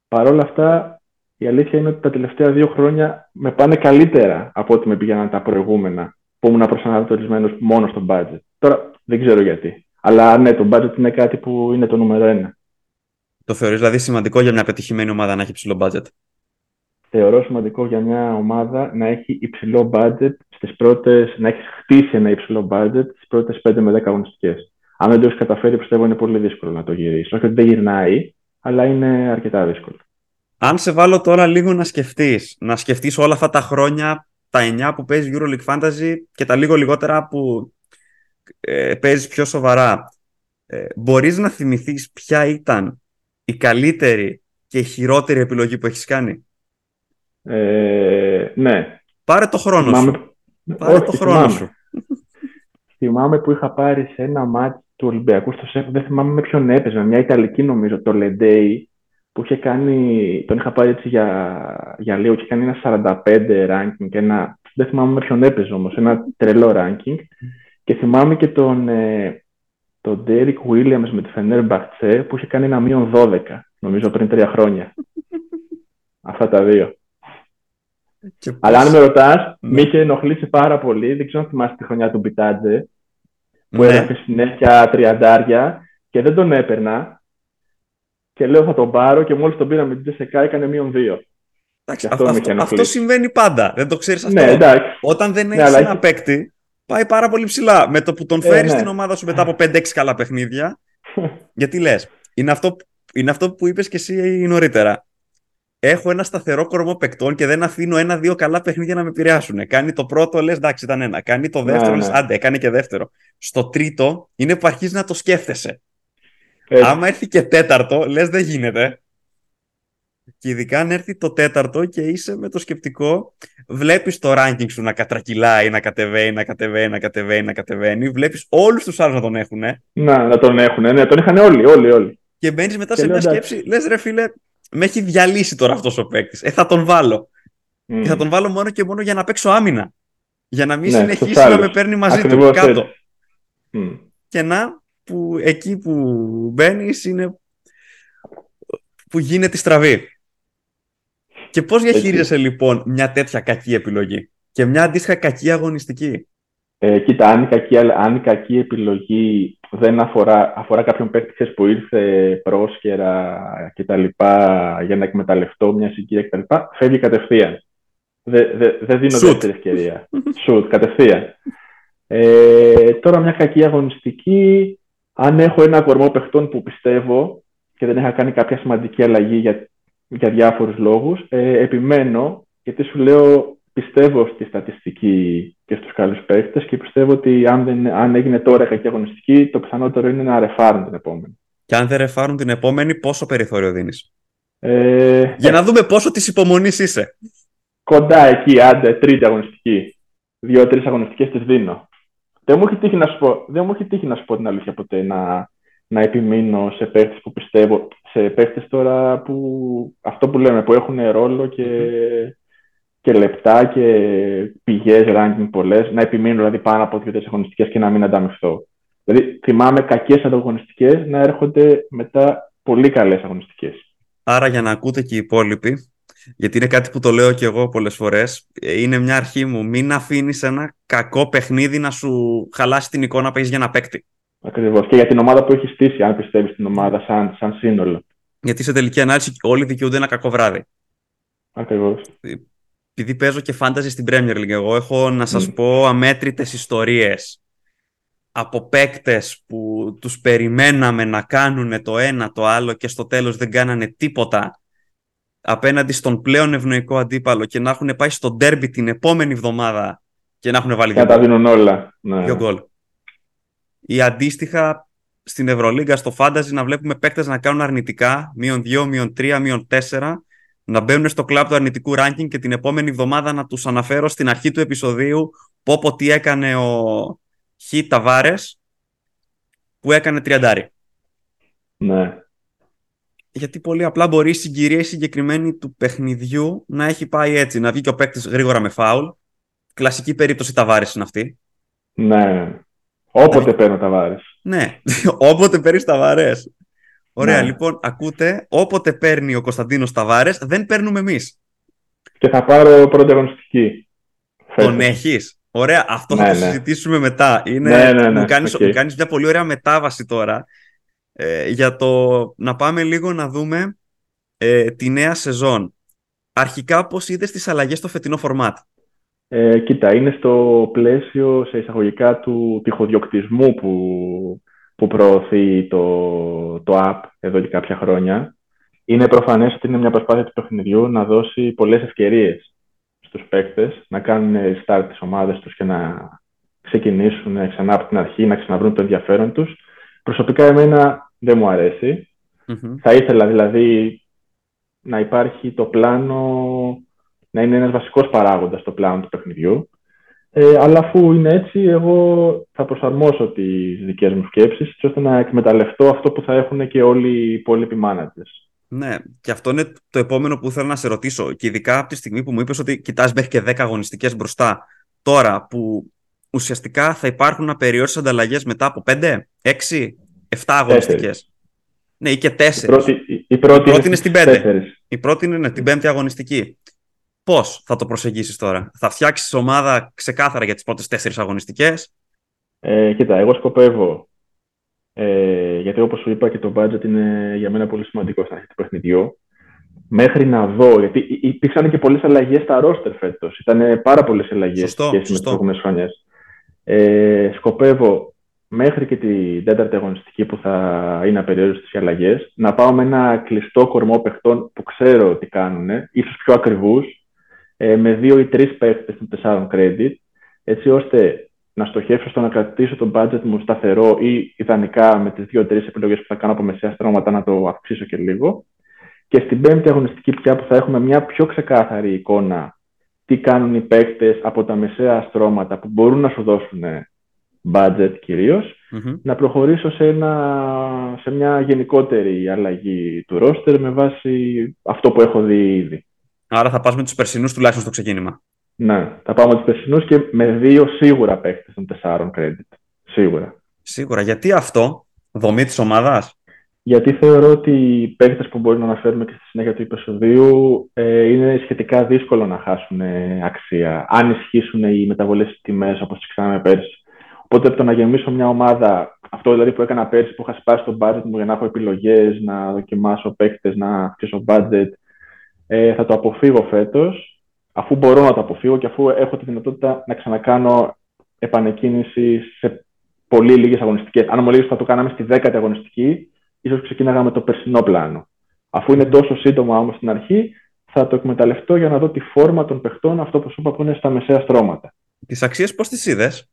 Παρ' όλα αυτά, η αλήθεια είναι ότι τα τελευταία δύο χρόνια με πάνε καλύτερα από ό,τι με πήγαιναν τα προηγούμενα, που ήμουν προσανατολισμένος μόνο στο budget. Τώρα, δεν ξέρω γιατί. Αλλά ναι, το budget είναι κάτι που είναι το νούμερο ένα. Το θεωρείς δηλαδή σημαντικό για μια πετυχημένη ομάδα να έχει υψηλό budget; Θεωρώ σημαντικό για μια ομάδα να έχει υψηλό budget στις πρώτες, να έχει χτίσει ένα υψηλό budget στις πρώτες 5 με 10 αγωνιστικές. Αν δεν το έχεις καταφέρει, πιστεύω είναι πολύ δύσκολο να το γυρίσεις. Όχι ότι δεν γυρνάει, αλλά είναι αρκετά δύσκολο. Αν σε βάλω τώρα λίγο να σκεφτείς, να σκεφτείς όλα αυτά τα χρόνια, τα 9 που παίζει EuroLeague Fantasy και τα λίγο λιγότερα που ε, παίζεις πιο σοβαρά, ε, μπορείς να θυμηθείς ποια ήταν η καλύτερη και η χειρότερη επιλογή που έχεις κάνει; Ε, ναι. Πάρε το χρόνο σου. Πάρε το χρόνο σου. θυμάμαι που είχα πάρει σε ένα μάτι του Ολυμπιακού στο ΣΕΠ, δεν θυμάμαι με ποιον έπαιζε, μια Ιταλική νομίζω, το Λεντέι, που είχε κάνει, τον είχα πάρει έτσι για, για λίγο και κάνει ένα 45 ranking, ένα, δεν θυμάμαι με ποιον έπαιζε όμως, ένα τρελό ranking. Και θυμάμαι και τον, ε, τον Derek Williams με τη Φενέρ Μπαρτσέ που είχε κάνει ένα μείον 12, νομίζω πριν τρία χρόνια. Αυτά τα δύο. Αλλά αν με ρωτάς, ναι. με είχε ενοχλήσει πάρα πολύ. Δεν ξέρω αν θυμάσαι τη χρονιά του Μπιτάτζε, που ναι. έγραφε συνέχεια τριαντάρια και δεν τον έπαιρνα. Και λέω θα τον πάρω και μόλις τον πήρα με την Τζεσεκά έκανε μείον 2. Εντάξει, αυτό, αυτό, αυτό, συμβαίνει πάντα. Δεν το ξέρεις αυτό. Ναι, εντάξει. Όταν δεν έχεις ναι, ένα παίκτη, πάει πάρα πολύ ψηλά. Με το που τον φέρει ε, ναι. στην ομάδα σου μετά από 5-6 καλά παιχνίδια. γιατί λες, είναι αυτό, είναι αυτό που είπες και εσύ νωρίτερα. Έχω ένα σταθερό κορμό παικτών και δεν αφήνω ένα-δύο καλά παιχνίδια να με επηρεάσουν. Κάνει το πρώτο, λες, εντάξει, ήταν ένα. Κάνει το δεύτερο, ναι, λες, άντε, έκανε και δεύτερο. Στο τρίτο είναι που αρχίζεις να το σκέφτεσαι. Έτσι. Άμα έρθει και τέταρτο, λες, δεν γίνεται. Και ειδικά αν έρθει το τέταρτο και είσαι με το σκεπτικό, βλέπεις το ranking σου να κατρακυλάει, να κατεβαίνει, να κατεβαίνει, να κατεβαίνει, να κατεβαίνει. Βλέπεις όλους τους άλλους να τον έχουν. Να, να τον έχουν. Ναι, τον είχαν όλοι, όλοι, όλοι. Και μπαίνεις μετά και σε μια σκέψη, λες ρε φίλε, με έχει διαλύσει τώρα αυτός ο παίκτης. Ε, θα τον βάλω. Mm. θα τον βάλω μόνο και μόνο για να παίξω άμυνα. Για να μην ναι, συνεχίσει να με παίρνει μαζί Ακριβώς του κάτω. Mm. Και να, που εκεί που μπαίνεις είναι που γίνεται στραβή. Και πώς διαχείριζεσαι λοιπόν μια τέτοια κακή επιλογή; Και μια αντίστοιχα κακή αγωνιστική; Ε, κοίτα, αν η, κακή, αν η κακή επιλογή δεν αφορά, αφορά κάποιον παίκτη που ήρθε πρόσχερα και τα λοιπά για να εκμεταλλευτώ μια συγκυρία και τα λοιπά, φεύγει κατευθείαν. Δεν δε, δε δίνω Shoot. δεύτερη ευκαιρία. Σουτ, κατευθείαν. Ε, τώρα μια κακή αγωνιστική, αν έχω ένα κορμό παιχτών που πιστεύω και δεν είχα κάνει κάποια σημαντική αλλαγή για, για διάφορους λόγους, ε, επιμένω γιατί σου λέω πιστεύω στη στατιστική και στους καλούς παίκτες και πιστεύω ότι αν, δεν, αν έγινε τώρα κακή αγωνιστική, το πιθανότερο είναι να ρεφάρουν την επόμενη. Και αν δεν ρεφάρουν την επόμενη, πόσο περιθώριο δίνεις; Ε, Για να δούμε πόσο της υπομονής είσαι. Κοντά εκεί, άντε, τρίτη αγωνιστική. Δύο-τρεις αγωνιστικές τις δίνω. Δεν μου έχει τύχει να σου πω, δεν μου έχει τύχει να σου πω την αλήθεια ποτέ να, να επιμείνω σε παίχτες που πιστεύω, σε παίχτες τώρα που αυτό που λέμε, που έχουν ρόλο και και λεπτά και πηγές ranking πολλές, να επιμείνω δηλαδή πάνω από δύο-τρει αγωνιστικές και να μην ανταμυφθώ. Δηλαδή, θυμάμαι κακές ανταγωνιστικές να έρχονται μετά πολύ καλές αγωνιστικές. Άρα, για να ακούτε και οι υπόλοιποι, γιατί είναι κάτι που το λέω και εγώ πολλές φορές, είναι μια αρχή μου. Μην αφήνεις ένα κακό παιχνίδι να σου χαλάσει την εικόνα που έχεις για να παίκτη. Ακριβώς. Και για την ομάδα που έχεις στήσει, αν πιστεύεις στην ομάδα σαν, σαν σύνολο. Γιατί σε τελική ανάλυση όλοι δικαιούνται ένα κακό βράδυ. Ακριβώς επειδή παίζω και φάνταζε στην Premier League εγώ, έχω να σας πω αμέτρητες ιστορίες από παίκτες που τους περιμέναμε να κάνουν το ένα το άλλο και στο τέλος δεν κάνανε τίποτα απέναντι στον πλέον ευνοϊκό αντίπαλο και να έχουν πάει στο ντέρμπι την επόμενη εβδομάδα και να έχουν βάλει δύο γκολ. δίνουν όλα. Ναι. Δύο γκολ. Ή αντίστοιχα στην Ευρωλίγκα στο Fantasy να βλέπουμε παίκτες να κάνουν αρνητικά, μείον 2, μείον 3, μείον 4 να μπαίνουν στο κλαμπ του αρνητικού ranking και την επόμενη εβδομάδα να τους αναφέρω στην αρχή του επεισοδίου πω πω τι έκανε ο Χ Ταβάρες που έκανε τριαντάρι. Ναι. Γιατί πολύ απλά μπορεί η συγκυρία η συγκεκριμένη του παιχνιδιού να έχει πάει έτσι, να βγει και ο παίκτης γρήγορα με φάουλ. Κλασική περίπτωση Ταβάρες είναι αυτή. Ναι. Όποτε ναι. παίρνω Ταβάρες. Ναι, όποτε παίρνεις Ταβάρες. Ωραία, ναι. λοιπόν, ακούτε, όποτε παίρνει ο Κωνσταντίνος Ταβάρες, δεν παίρνουμε εμείς. Και θα πάρω πρωταγωνιστική. Τον έχεις; Ωραία, αυτό θα το ναι. συζητήσουμε μετά. Είναι, ναι, ναι, ναι. Μου κάνεις, okay. μια πολύ ωραία μετάβαση τώρα ε, για το να πάμε λίγο να δούμε ε, τη νέα σεζόν. Αρχικά πώς είδες τις αλλαγές στο φετινό φορμάτ. Ε, κοίτα, είναι στο πλαίσιο σε εισαγωγικά του τυχοδιοκτισμού που που προωθεί το, το app εδώ και κάποια χρόνια. Είναι προφανές ότι είναι μια προσπάθεια του παιχνιδιού να δώσει πολλές ευκαιρίες στους παίκτες, να κάνουν start τις ομάδες τους και να ξεκινήσουν ξανά από την αρχή, να ξαναβρούν το ενδιαφέρον τους. Προσωπικά εμένα δεν μου αρεσει Θα ήθελα δηλαδή να υπάρχει το πλάνο, να είναι ένας βασικός παράγοντας στο πλάνο του παιχνιδιού ε, αλλά αφού είναι έτσι, εγώ θα προσαρμόσω τις δικές μου σκέψεις ώστε να εκμεταλλευτώ αυτό που θα έχουν και όλοι οι υπόλοιποι managers. Ναι, και αυτό είναι το επόμενο που θέλω να σε ρωτήσω. Και ειδικά από τη στιγμή που μου είπες ότι κοιτάς μέχρι και 10 αγωνιστικές μπροστά. Τώρα που ουσιαστικά θα υπάρχουν απεριόριστες ανταλλαγές μετά από 5, 6, 7 αγωνιστικές. Ναι, ή και 4. Η, πρώτη, η, πρώτη, η πρώτη είναι στην 5. Η πρώτη είναι ναι, την πέμπτη αγωνιστική. Πώς θα το προσεγγίσεις τώρα, Θα φτιάξεις ομάδα ξεκάθαρα για τις πρώτες τέσσερις αγωνιστικές; Ε, κοίτα, εγώ σκοπεύω. Ε, γιατί όπως σου είπα και το budget είναι για μένα πολύ σημαντικό στην αρχή του παιχνιδιού. μέχρι να δω, γιατί υπήρξαν και πολλές αλλαγές στα ρόστερ φέτος. Ήταν πάρα πολλές αλλαγές σχέση με τις προηγούμενες χρονιές. Ε, σκοπεύω μέχρι και την τέταρτη αγωνιστική που θα είναι απεριόριστη οι αλλαγές, να πάω με ένα κλειστό κορμό παιχτών που ξέρω τι κάνουν, ίσως πιο ακριβούς, ε, με δύο ή τρεις παίχτε των τεσσάρων credit, έτσι ώστε να στοχεύσω στο να κρατήσω το budget μου σταθερό ή ιδανικά με τις δύο-τρει επιλογές που θα κάνω από μεσαία στρώματα να το αυξήσω και λίγο. Και στην πέμπτη αγωνιστική πια που θα έχουμε μια πιο ξεκάθαρη εικόνα τι κάνουν οι παίκτες από τα μεσαία στρώματα που μπορούν να σου δώσουν budget κυριω να προχωρήσω σε, ένα, σε μια γενικότερη αλλαγή του roster με βάση αυτό που έχω δει ήδη. Άρα θα πας με τους περσινούς τουλάχιστον στο ξεκίνημα. Ναι, θα πάω με τους περσινούς και με δύο σίγουρα παίκτες των τεσσάρων credit. Σίγουρα. Σίγουρα. Γιατί αυτό, δομή της ομάδας; Γιατί θεωρώ ότι οι παίκτες που μπορεί να αναφέρουμε και στη συνέχεια του επεισοδίου ε, είναι σχετικά δύσκολο να χάσουν ε, αξία. Αν ισχύσουν οι μεταβολές στις τιμές όπως τις ξέραμε πέρσι. Οπότε από το να γεμίσω μια ομάδα, αυτό δηλαδή που έκανα πέρσι που είχα σπάσει το budget μου για να έχω επιλογές, να δοκιμάσω παίκτες, να αυξήσω budget, ε, θα το αποφύγω φέτος, αφού μπορώ να το αποφύγω και αφού έχω τη δυνατότητα να ξανακάνω επανεκκίνηση σε πολύ λίγες αγωνιστικές. Αν μου λέγεις θα το κάναμε στη δέκατη αγωνιστική, ίσως ξεκίναγα με το περσινό πλάνο. Αφού είναι τόσο σύντομα όμως στην αρχή, θα το εκμεταλλευτώ για να δω τη φόρμα των παιχτών, αυτό που σου είπα που είναι στα μεσαία στρώματα. Τις αξίες πώς τις είδες,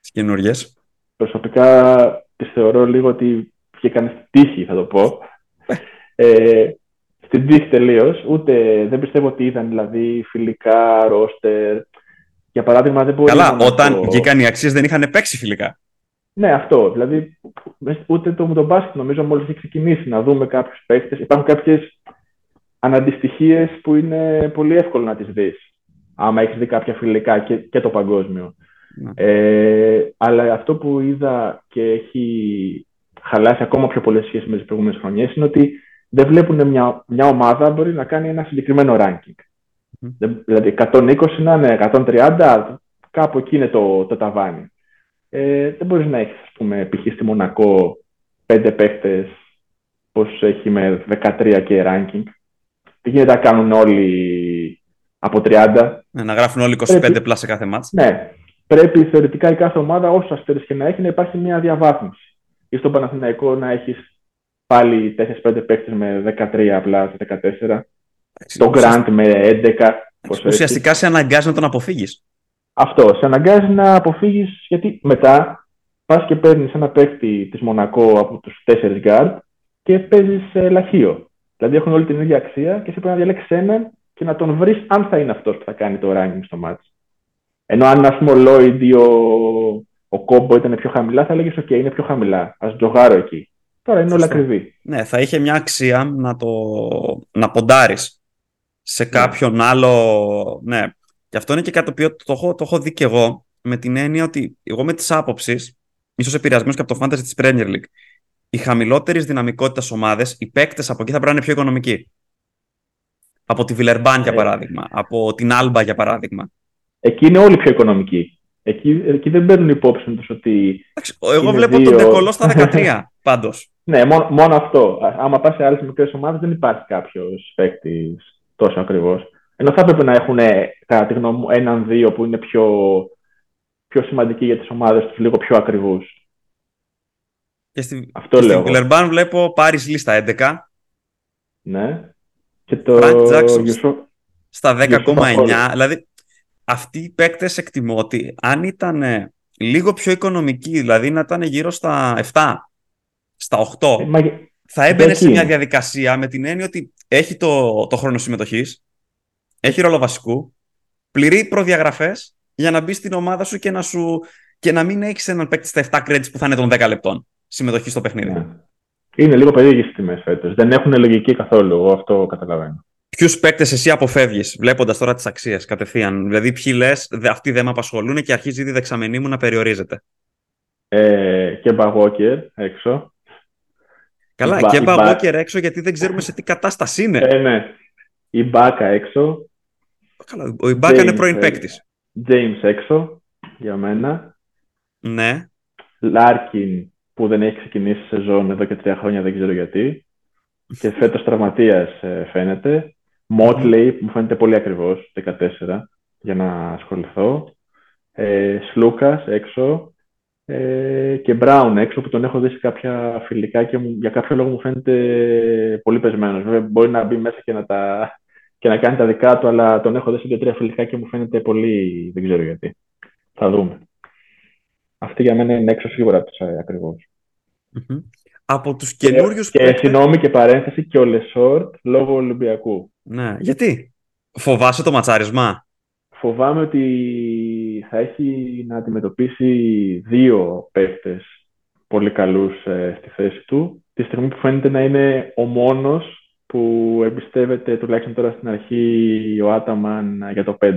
τις καινούριες; Προσωπικά τις θεωρώ λίγο ότι βγήκαν στη τύχη, θα το πω. ε, στην τύχη τελείως. Ούτε δεν πιστεύω ότι είδαν δηλαδή φιλικά, ρόστερ. Για παράδειγμα, δεν μπορεί Καλά, όταν το... βγήκαν οι αξίες δεν είχαν παίξει φιλικά. Ναι, αυτό. Δηλαδή, ούτε το με τον μπάσκετ νομίζω μόλις έχει ξεκινήσει να δούμε κάποιους παίκτες. Υπάρχουν κάποιες αναντιστοιχίες που είναι πολύ εύκολο να τις δεις. Άμα έχεις δει κάποια φιλικά και, και το παγκόσμιο. Ναι. Ε, αλλά αυτό που είδα και έχει χαλάσει ακόμα πιο πολλές σχέσεις με τις προηγούμενες χρονιές είναι ότι δεν βλέπουν μια, μια ομάδα μπορεί να κάνει ένα συγκεκριμένο ranking. Mm. Δηλαδή 120 να είναι 130, κάπου εκεί είναι το, το ταβάνι. Ε, δεν μπορείς να έχεις, ας πούμε, π.χ. στη Μονακό πέντε παίχτε, πώς έχει με 13 και ranking. Τι γίνεται να κάνουν όλοι από 30. Ναι, να γράφουν όλοι 25 πρέπει, πλάς σε κάθε μάτς. Ναι. Πρέπει θεωρητικά η κάθε ομάδα, όσο αστέρες και να έχει, να υπάρχει μια διαβάθμιση. Ή στον Παναθηναϊκό να έχεις πάλι 4-5 παίκτες με 13 απλά, 14. Το Grant με 11. Ουσιαστικά σε αναγκάζει να τον αποφύγεις. Αυτό. Σε αναγκάζει να αποφύγεις γιατί μετά πας και παίρνεις ένα παίκτη της Μονακό από τους 4 guard και παίζεις σε λαχείο. Δηλαδή έχουν όλη την ίδια αξία και εσύ πρέπει να διαλέξεις έναν και να τον βρεις αν θα είναι αυτός που θα κάνει το ranking στο match. Ενώ αν ας πούμε ο Lloyd ή ο, ο Κόμπο ήταν πιο χαμηλά, θα έλεγες: OK, είναι πιο χαμηλά. Α τζογάρω εκεί. Τώρα είναι όλα ακριβή. Ναι, θα είχε μια αξία να το να ποντάρεις σε ναι. κάποιον άλλο. Ναι. Και αυτό είναι και κάτι το οποίο το έχω, το έχω δει και εγώ με την έννοια ότι εγώ με τις άποψεις, ίσως επηρεασμένος και από το fantasy της Premier League, οι χαμηλότερε δυναμικότητας ομάδες, οι παίκτες από εκεί θα πρέπει να είναι πιο οικονομικοί. Από τη Βιλερμπάν, για ε. παράδειγμα. Από την Άλμπα, για παράδειγμα. Εκεί είναι όλοι πιο οικονομικοί. Εκεί, εκεί δεν παίρνουν υπόψη τους ότι. Εγώ βλέπω δύο... τον Ντεκολό στα 13 πάντως. Ναι, μόνο, μόνο αυτό. Άμα πας σε άλλες μικρές ομάδες, δεν υπάρχει κάποιος παίκτης τόσο ακριβώς. Ενώ θα έπρεπε να έχουν, κατά τη γνώμη μου, έναν-δύο που είναι πιο, πιο σημαντικοί για τις ομάδες τους, λίγο πιο ακριβούς. Και στη, Αυτό και λέω. Στην Κλερμπάν βλέπω πάρει λίστα 11. Ναι. Και το. στα 10,9. Δηλαδή αυτοί οι παίκτες εκτιμώ ότι αν ήταν λίγο πιο οικονομικοί, δηλαδή να ήταν γύρω στα 7, στα 8, ε, θα έμπαινε σε μια διαδικασία με την έννοια ότι έχει το, το χρόνο συμμετοχής, έχει ρόλο βασικού, πληρεί προδιαγραφές για να μπει στην ομάδα σου και να, σου, και να μην έχεις έναν παίκτη στα 7 credits που θα είναι των 10 λεπτών συμμετοχής στο παιχνίδι. Ναι. Είναι λίγο περίεργες τιμές φέτος. Δεν έχουν λογική καθόλου. Εγώ αυτό καταλαβαίνω. Ποιους παίκτες εσύ αποφεύγεις, βλέποντας τώρα τις αξίες κατευθείαν; Δηλαδή, ποιοι λες, αυτοί δεν με απασχολούν και αρχίζει η δεξαμενή μου να περιορίζεται. Ε, και Μπαγόκερ έξω. Καλά, και Μπαγόκερ έξω γιατί δεν ξέρουμε σε τι κατάσταση είναι. Ε, ναι. Η Μπάκα έξω. Καλά, ο Ιμπάκα είναι πρώην παίκτης. James έξω για μένα. Ναι. Λάρκιν που δεν έχει ξεκινήσει σεζόν εδώ και τρία χρόνια, δεν ξέρω γιατί. και φέτος τραυματίας ε, φαίνεται. Motley, που μου φαίνεται πολύ ακριβώς, 14, για να ασχοληθώ. Ε, Σλούκας έξω ε, και Μπράουν έξω που τον έχω δει σε κάποια φιλικά και για κάποιο λόγο μου φαίνεται πολύ πεσμένος. Βέβαια μπορεί να μπει μέσα και να, τα, και να κάνει τα δικά του, αλλά τον έχω δει σε δύο-τρία φιλικά και μου φαίνεται πολύ, δεν ξέρω γιατί. Θα δούμε. Αυτή για μένα είναι έξω σίγουρα τους, ε, ακριβώς. Από τους καινούριους Και, και συγγνώμη και παρένθεση και ο Λεσόρ λόγω Ολυμπιακού. Ναι, γιατί; Φοβάσαι το ματσάρισμα; Φοβάμαι ότι θα έχει να αντιμετωπίσει δύο παίκτες πολύ καλούς ε, στη θέση του, τη στιγμή που φαίνεται να είναι ο μόνος που εμπιστεύεται τουλάχιστον τώρα στην αρχή ο Άταμαν για το 5.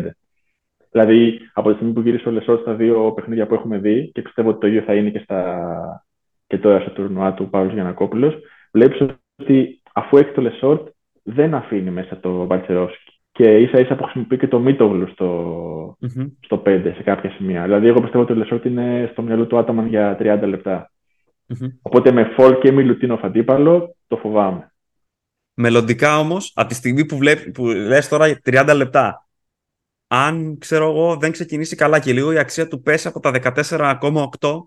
Δηλαδή, από τη στιγμή που γύρισε ο Λεσόρ στα δύο παιχνίδια που έχουμε δει, και πιστεύω ότι το ίδιο θα είναι και, στα... και τώρα στο τουρνουά του Παύλος Γιανακόπουλος, βλέπεις ότι αφού έχει το Λεσόρ, δεν αφήνει μέσα το Μπαλτσερόσκι και ίσα ίσα που χρησιμοποιεί και το Μίτογλου στο, mm-hmm. στο 5 σε κάποια σημεία. Δηλαδή, εγώ πιστεύω ότι ο Λεσόρ είναι στο μυαλό του Άταμαν για 30 λεπτά. Mm-hmm. Οπότε με Φολ και Μιλουτίνοφ αντίπαλο το φοβάμαι. Μελλοντικά όμως, από τη στιγμή που, βλέπει, που λες τώρα 30 λεπτά, αν ξέρω εγώ δεν ξεκινήσει καλά και λίγο η αξία του πέσει από τα 14,8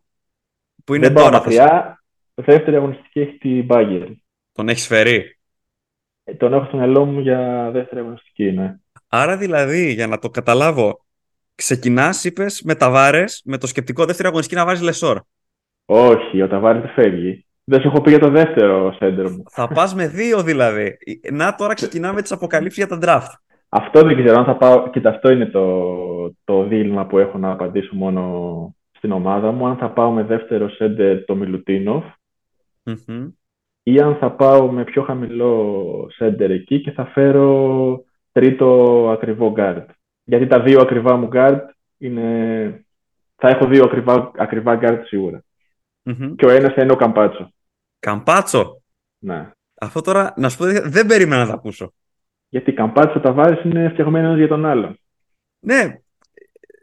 που είναι δεν τώρα. Μακριά, δεύτερη αγωνιστική έχει την Μπάγκερ. Τον έχεις φέρει; Ε, τον έχω στο μυαλό μου για δεύτερη αγωνιστική, ναι. Άρα δηλαδή, για να το καταλάβω, ξεκινάς, είπες, με Ταβάρες, με το σκεπτικό δεύτερη αγωνιστική να βάζεις Λεσόρ. Όχι, ο Ταβάρε δεν φεύγει. Δεν σου έχω πει για το δεύτερο σέντερ μου. Θα πας με δύο δηλαδή. Να τώρα ξεκινάμε τις αποκαλύψεις για τα draft. Αυτό δεν ξέρω αν θα πάω. Κοίτα, αυτό είναι το, το δίλημα που έχω να απαντήσω μόνο στην ομάδα μου. Αν θα πάω με δεύτερο σέντερ το μιλουτινοφ ή αν θα πάω με πιο χαμηλό σέντερ εκεί και θα φέρω τρίτο ακριβό guard. Γιατί τα δύο ακριβά μου guard είναι... Θα έχω δύο ακριβά, ακριβά guard σιγουρα Και ο ένας θα είναι ο Καμπάτσο. Καμπάτσο! Ναι. Αυτό τώρα, να σου πω, δεν περίμενα να τα ακούσω. Γιατί Καμπάτσο τα βάρες είναι φτιαγμένο για τον άλλον. Ναι,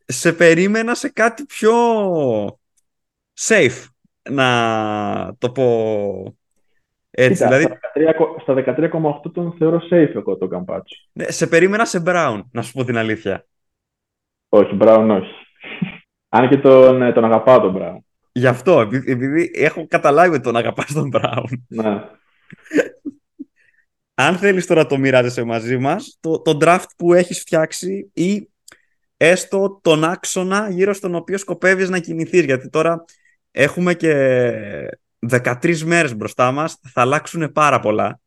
σε περίμενα σε κάτι πιο safe, να το πω έτσι, Κοίτα, δηλαδή... Στα 13,8 τον θεωρώ safe εγώ τον Καμπάτσο. Ναι, σε περίμενα σε Brown, να σου πω την αλήθεια. Όχι, Brown όχι. Αν και τον, ε, τον αγαπάω τον Brown. Γι' αυτό, επειδή, έχω καταλάβει ότι τον αγαπάς τον Brown. Ναι. Αν θέλεις τώρα το μοιράζεσαι μαζί μας, το, το draft που έχεις φτιάξει ή έστω τον άξονα γύρω στον οποίο σκοπεύεις να κινηθείς. Γιατί τώρα έχουμε και 13 μέρες μπροστά μας, θα αλλάξουν πάρα πολλά.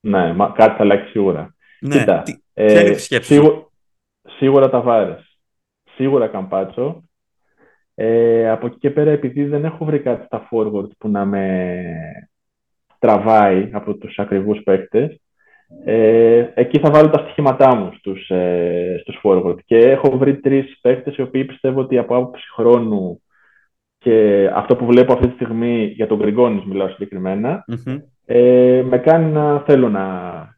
Ναι, μα, κάτι θα αλλάξει σίγουρα. Ναι, Κοίτα, τι, ε, ποια είναι η σκέψη σίγου, Σίγουρα τα βάρες. Σίγουρα καμπάτσο. Ε, από εκεί και πέρα, επειδή δεν έχω βρει κάτι στα forward που να με τραβάει από τους ακριβούς παίκτες, ε, εκεί θα βάλω τα στοιχήματά μου στους, ε, στους forward. Και έχω βρει τρεις παίκτες οι οποίοι πιστεύω ότι από άποψη χρόνου και αυτό που βλέπω αυτή τη στιγμή για τον Γκριγκόνης μιλάω ε, με κάνει να θέλω να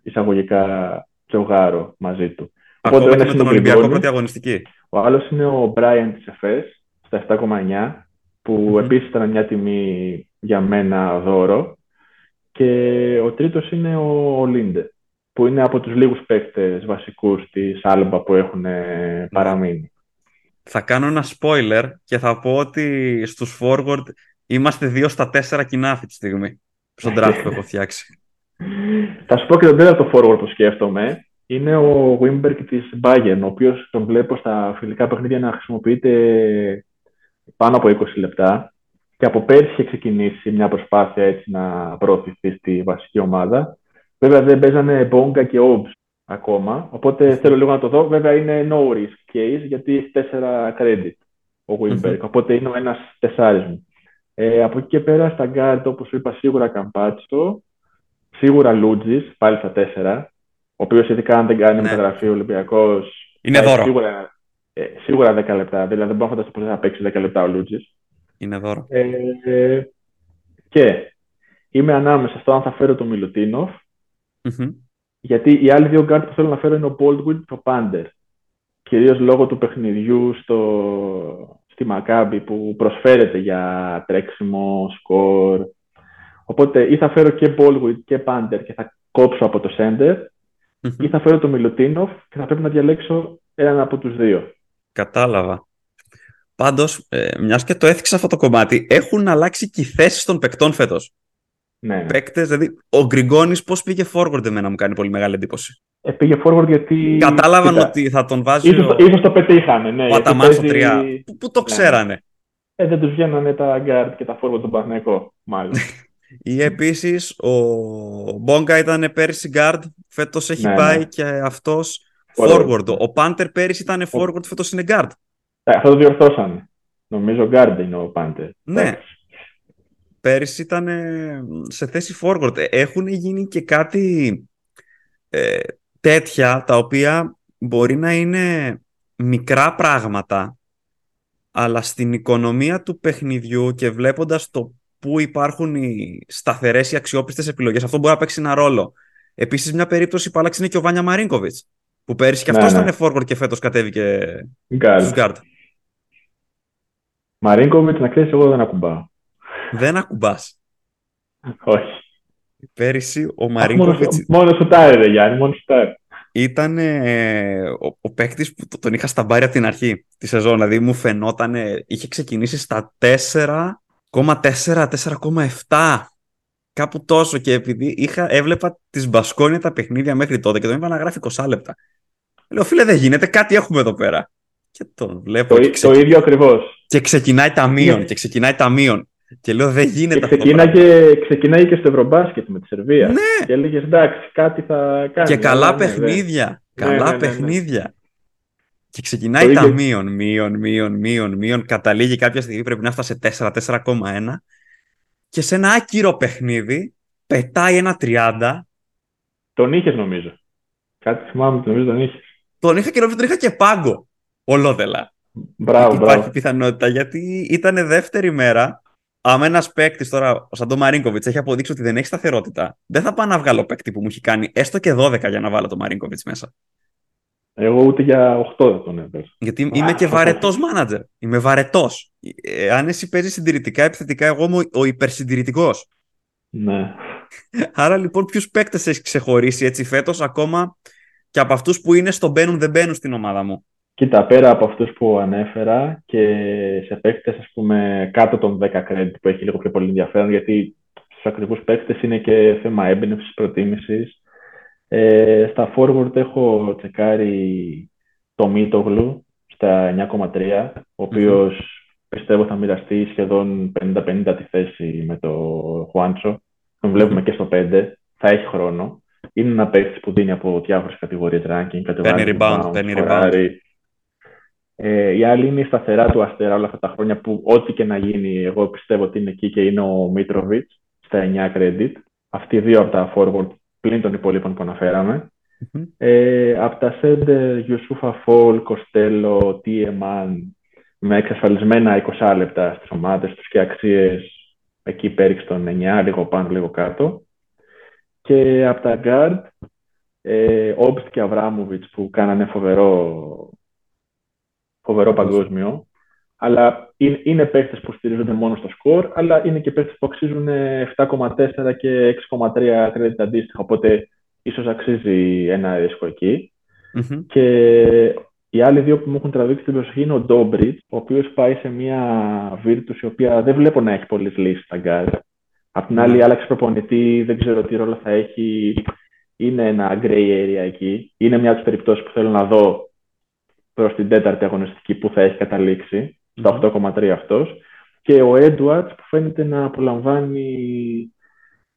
εισαγωγικά τζογάρω μαζί του. Ακόμα Οπότε, και με τον Ολυμπιακό πρώτη αγωνιστική. Ο άλλος είναι ο Brian της ΕΦΕΣ στα 7,9 που mm επίσης ήταν μια τιμή για μένα δώρο. Και ο τρίτος είναι ο Λίντε που είναι από τους λίγους παίκτες βασικούς της Άλμπα που έχουν παραμείνει θα κάνω ένα spoiler και θα πω ότι στους forward είμαστε δύο στα τέσσερα κοινά αυτή τη στιγμή. Στον draft που έχω φτιάξει. Θα σου πω και τον τέταρτο forward που σκέφτομαι. Είναι ο Wimberg της Bayern, ο οποίος τον βλέπω στα φιλικά παιχνίδια να χρησιμοποιείται πάνω από 20 λεπτά. Και από πέρσι έχει ξεκινήσει μια προσπάθεια έτσι να προωθηθεί στη βασική ομάδα. Βέβαια δεν παίζανε Bonga και Obs ακόμα. Οπότε θέλω λίγο να το δω. Βέβαια είναι no risk case γιατί έχει 4 credit ο Wilberg. Οπότε είναι ο ένας τεσσάρις μου. Ε, από εκεί και πέρα στα guard, όπως σου είπα, σίγουρα Καμπάτσο, σίγουρα Λούτζης, πάλι στα 4. Ο οποίος ειδικά αν δεν κάνει ναι. μεταγραφή ο Ολυμπιακός. Είναι δώρο. Σίγουρα, ε, σίγουρα 10 λεπτά. Δηλαδή δεν μπορώ να φανταστώ να παίξει 10 λεπτά ο Λούτζης. Είναι δώρο. Ε, ε, και είμαι ανάμεσα στο αν θα φέρω τον Μιλουτίνοφ γιατί οι άλλοι δύο γκάρτ που θέλω να φέρω είναι ο Baldwin και ο Πάντερ. Κυρίως λόγω του παιχνιδιού στο, στη Μακάμπι που προσφέρεται για τρέξιμο, σκορ. Οπότε ή θα φέρω και Baldwin και Πάντερ και θα κόψω από το center ή θα φέρω το Μιλουτίνοφ και θα πρέπει να διαλέξω έναν από τους δύο. Κατάλαβα. Πάντως, ε, μιας και το έθιξα αυτό το κομμάτι, έχουν αλλάξει και οι θέσεις των παικτών φέτος. Ναι, ναι. Παίκτες, δηλαδή, ο Γκριγκόνης πώς πήγε forward, εμένα μου κάνει πολύ μεγάλη εντύπωση. Ε, πήγε forward γιατί. Κατάλαβαν ότι θα τον βάζει. Ίσως, ο... ίσως το πετύχανε. Ναι, ο γιατί Αταμάν στο παίζει- 3. Πού, πού το ξέρανε; Ε, δεν τους βγαίνανε τα guard και τα forward τον Παναγικό, μάλλον. Ή επίσης ο Μπόγκα ήταν πέρυσι guard, φέτος έχει Ναι, πάει ναι. και αυτός Forward. forward. Ο Πάντερ πέρυσι ήταν forward, φέτος είναι guard. Ε, αυτό το διορθώσανε. Νομίζω guard είναι ο Πάντερ. Ναι. Πέρυσι ήταν ε, σε θέση forward. Ε, Έχουν γίνει και κάτι ε, τέτοια τα οποία μπορεί να είναι μικρά πράγματα αλλά στην οικονομία του παιχνιδιού και βλέποντας το πού υπάρχουν οι σταθερές ή αξιόπιστες επιλογές αυτό μπορεί να παίξει ένα ρόλο. Επίσης μια περίπτωση που άλλαξε είναι και ο Βάνια Μαρίνκοβιτς που πέρυσι και Ναι, αυτός ναι. ήταν forward και φέτος κατέβηκε Guard. στους guard. Μαρίνκοβιτς, να ξέρεις, εγώ δεν ακουμπάω. Δεν ακουμπάς. Όχι. Πέρυσι ο Μόνο, Μαρίνκοβιτς μόνος σουτάρει, ρε Γιάννη, μόνος σουτάρει. ήταν ε, ο, ο παίκτης που το- τον είχα στα μπάρει από την αρχή τη σεζόν. Δηλαδή μου φαινόταν, είχε ξεκινήσει στα 4,4, 4,7. Κάπου τόσο και επειδή είχα, έβλεπα τις Μπασκόνια τα παιχνίδια μέχρι τότε και τον είπα να γράφει 20 λεπτά. Λέω φίλε δεν γίνεται, κάτι έχουμε εδώ πέρα. Και τον βλέπω Το, και, το ξεκι- ίδιο ακριβώς. και ξεκινάει τα μείον Ναι. και ξεκινάει τα μείον. Και λέω δεν Και γίνεται αυτό. το ξεκίναγε, ξεκίναγε και στο Ευρωμπάσκετ με τη Σερβία. Ναι. Και έλεγε εντάξει, κάτι θα κάνει. Και καλά Αλλά ναι, παιχνίδια. Ναι, καλά ναι, ναι, ναι. παιχνίδια. Και ξεκινάει Το τα ίδιο- μείον, μείον, μείον, μείον, μείον. Καταλήγει κάποια στιγμή πρέπει να φτάσει σε 4, 4,1. Και σε ένα άκυρο παιχνίδι πετάει ένα 30. Τον είχες νομίζω. Κάτι θυμάμαι, νομίζω τον είχες. Τον είχα και νομίζω τον είχα και πάγκο. Ολόδελα. Μπράβο, Υπάρχει μπράβο. πιθανότητα γιατί ήταν δεύτερη μέρα. Αν ένας παίκτης τώρα, ο Σαντό Μαρίνκοβιτς, έχει αποδείξει ότι δεν έχει σταθερότητα, δεν θα πάω να βγάλω παίκτη που μου έχει κάνει έστω και 12 για να βάλω το Μαρίνκοβιτς μέσα. Εγώ ούτε για 8 δεν τον έβγαλα. Γιατί Α, είμαι και αυτό βαρετός μάνατζερ. Είμαι βαρετός. Ε, αν εσύ παίζεις συντηρητικά, επιθετικά, εγώ είμαι ο, ο υπερσυντηρητικός. Ναι. Άρα λοιπόν, ποιους παίκτες έχεις ξεχωρίσει έτσι φέτος, ακόμα και από αυτούς που είναι στο μπαίνουν δεν μπαίνουν στην ομάδα μου; Κοίτα, πέρα από αυτούς που ανέφερα και σε παίκτες, ας πούμε, κάτω των 10 credit που έχει λίγο πιο πολύ ενδιαφέρον, γιατί στους ακριβούς παίκτες είναι και θέμα έμπνευσης, προτίμησης. Ε, στα forward έχω τσεκάρει το Μίτογλου στα 9,3, ο οποίος πιστεύω θα μοιραστεί σχεδόν 50-50 τη θέση με το Χουάντσο. Τον βλέπουμε και στο 5, θα έχει χρόνο. Είναι ένα παίκτης που δίνει από διάφορες κατηγορίες ranking, κατεβάζει rebound, παίρνει σκοράρει. Ε, η άλλη είναι η σταθερά του Αστέρα όλα αυτά τα χρόνια που ό,τι και να γίνει, εγώ πιστεύω ότι είναι εκεί και είναι ο Μίτροβιτ στα 9 credit. Αυτοί οι δύο από τα forward πλην των υπολείπων που αναφέραμε. Μμμ. Ε, από τα center, Γιουσούφα Φόλ, Κοστέλο, Τιεμάν, με εξασφαλισμένα 20 λεπτά στις ομάδες τους και αξίες εκεί πέριξ των 9, λίγο πάνω, λίγο κάτω. Και από τα guard, ε, Όμπστ και Αβράμοβιτς που κάνανε φοβερό, φοβερό παγκόσμιο. Αλλά είναι, είναι παίχτες που στηρίζονται μόνο στο σκορ, αλλά είναι και παίχτες που αξίζουν ε, 7,4 και 6,3 credit αντίστοιχα. Οπότε ίσως αξίζει ένα ρίσκο εκεί. Μμμ. Και οι άλλοι δύο που μου έχουν τραβήξει την προσοχή είναι ο Ντόμπριτς, ο οποίος πάει σε μια Virtus η οποία δεν βλέπω να έχει πολλές λύσεις στα γκάζ. Απ' την άλλη, Ναι. άλλαξε προπονητή, δεν ξέρω τι ρόλο θα έχει. Είναι ένα gray area εκεί. Είναι μια από τις περιπτώσεις που θέλω να δω προς την τέταρτη αγωνιστική που θα έχει καταλήξει. Στα 8,3 αυτός. Και ο Edwards που φαίνεται να απολαμβάνει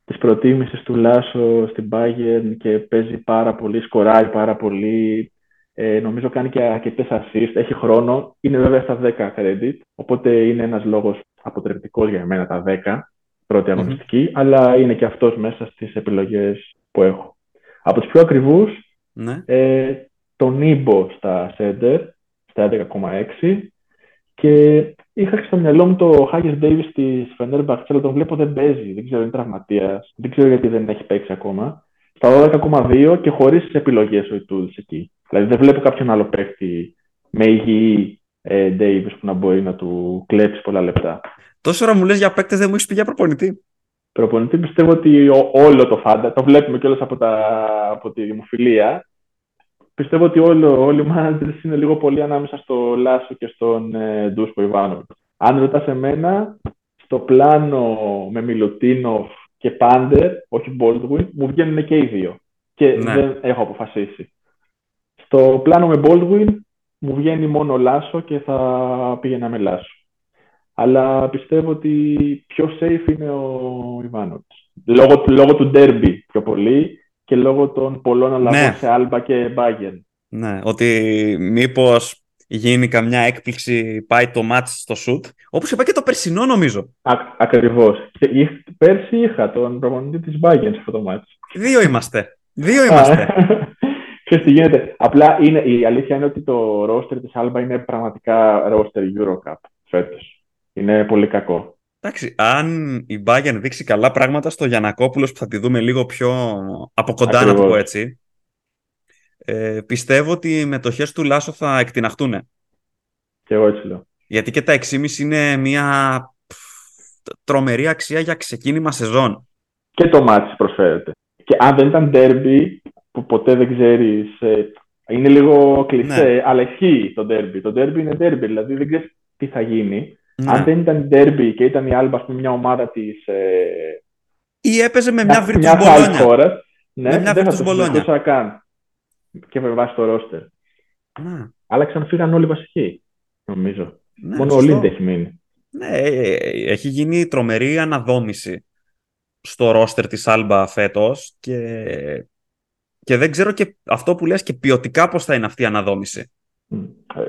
τις προτίμησης του Λάσο στην Bayern και παίζει πάρα πολύ, σκοράρει πάρα πολύ. Ε, νομίζω κάνει και αρκετές assist, έχει χρόνο. Είναι βέβαια στα 10 credit, οπότε είναι ένας λόγος αποτρεπτικός για μένα τα 10 πρώτη αγωνιστική, αλλά είναι και αυτός μέσα στις επιλογές που έχω. Από τους πιο ακριβούς, Ναι. ε, τον Ήμπο στα center, στα 11,6 και είχα και στο μυαλό μου το Χάγες Davis της Fenerbahce, αλλά τον βλέπω δεν παίζει, δεν ξέρω, είναι τραυματίας, δεν ξέρω γιατί δεν έχει παίξει ακόμα. Στα 12,2 και χωρίς επιλογές ο Ιτούδης εκεί. Δηλαδή δεν βλέπω κάποιον άλλο παίκτη με υγιή ε, Davis που να μπορεί να του κλέψει πολλά λεπτά. Τόση ώρα μου λες για παίκτες δεν μου έχεις πει για προπονητή. Προπονητή πιστεύω ότι όλο το φάντα, το βλέπουμε κιόλας από, από τη δημοφιλία, πιστεύω ότι όλο, όλοι οι managers είναι λίγο πολύ ανάμεσα στο Λάσο και στον ε, Ντούσπο Ιβάνο. Αν ρωτάς εμένα, στο πλάνο με Μιλουτίνοφ και Πάντερ, όχι Baldwin, μου βγαίνουν και οι δύο. Και ναι. δεν έχω αποφασίσει. Στο πλάνο με Baldwin μου βγαίνει μόνο Λάσο και θα πήγαινα με Λάσο. Αλλά πιστεύω ότι πιο safe είναι ο Ιβάνοβιτς. Λόγω, λόγω του derby πιο πολύ και λόγω των πολλών αλλαγών ναι. σε Άλμπα και Μπάγκεν. Ναι, ότι μήπως γίνει καμιά έκπληξη, πάει το μάτς στο σουτ, όπως είπα και το περσινό νομίζω. Α, ακριβώς. πέρσι είχα τον προπονητή της Μπάγκεν σε αυτό το μάτς. Δύο είμαστε. Δύο είμαστε. Ξέρεις τι γίνεται. Απλά είναι, η αλήθεια είναι ότι το roster της Άλμπα είναι πραγματικά roster Eurocup φέτος. Είναι πολύ κακό. Εντάξει, αν η Bayern δείξει καλά πράγματα στο Γιανακόπουλος που θα τη δούμε λίγο πιο από κοντά να το πω έτσι, ε, πιστεύω ότι οι μετοχές του Λάσο θα εκτιναχτούν. Και εγώ έτσι λέω. Γιατί και τα 6,5 είναι μια τρομερή αξία για ξεκίνημα σεζόν. Και το μάτι προσφέρεται. Και αν δεν ήταν derby, που ποτέ δεν ξέρεις. Ε, είναι λίγο κλειστέ, ναι. αλλά ισχύει το derby. Το derby είναι derby, δηλαδή δεν ξέρεις τι θα γίνει. Ναι. Αν δεν ήταν derby και ήταν η Άλμπα μια ομάδα της. Ε, ή έπαιζε με μια Virtus Μπολόνια. Χώρας, ναι, με μια δεν θα το καν. Και με βάση το ρόστερ. Ναι. Άλλαξαν, φύγαν όλοι οι βασικοί, νομίζω. Ναι, Μόνο ο Λίντ έχει μείνει. Ναι, ε, ε, έχει γίνει τρομερή αναδόμηση στο ρόστερ της Άλμπα φέτος και, και δεν ξέρω και αυτό που λες και ποιοτικά πώς θα είναι αυτή η αναδόμηση.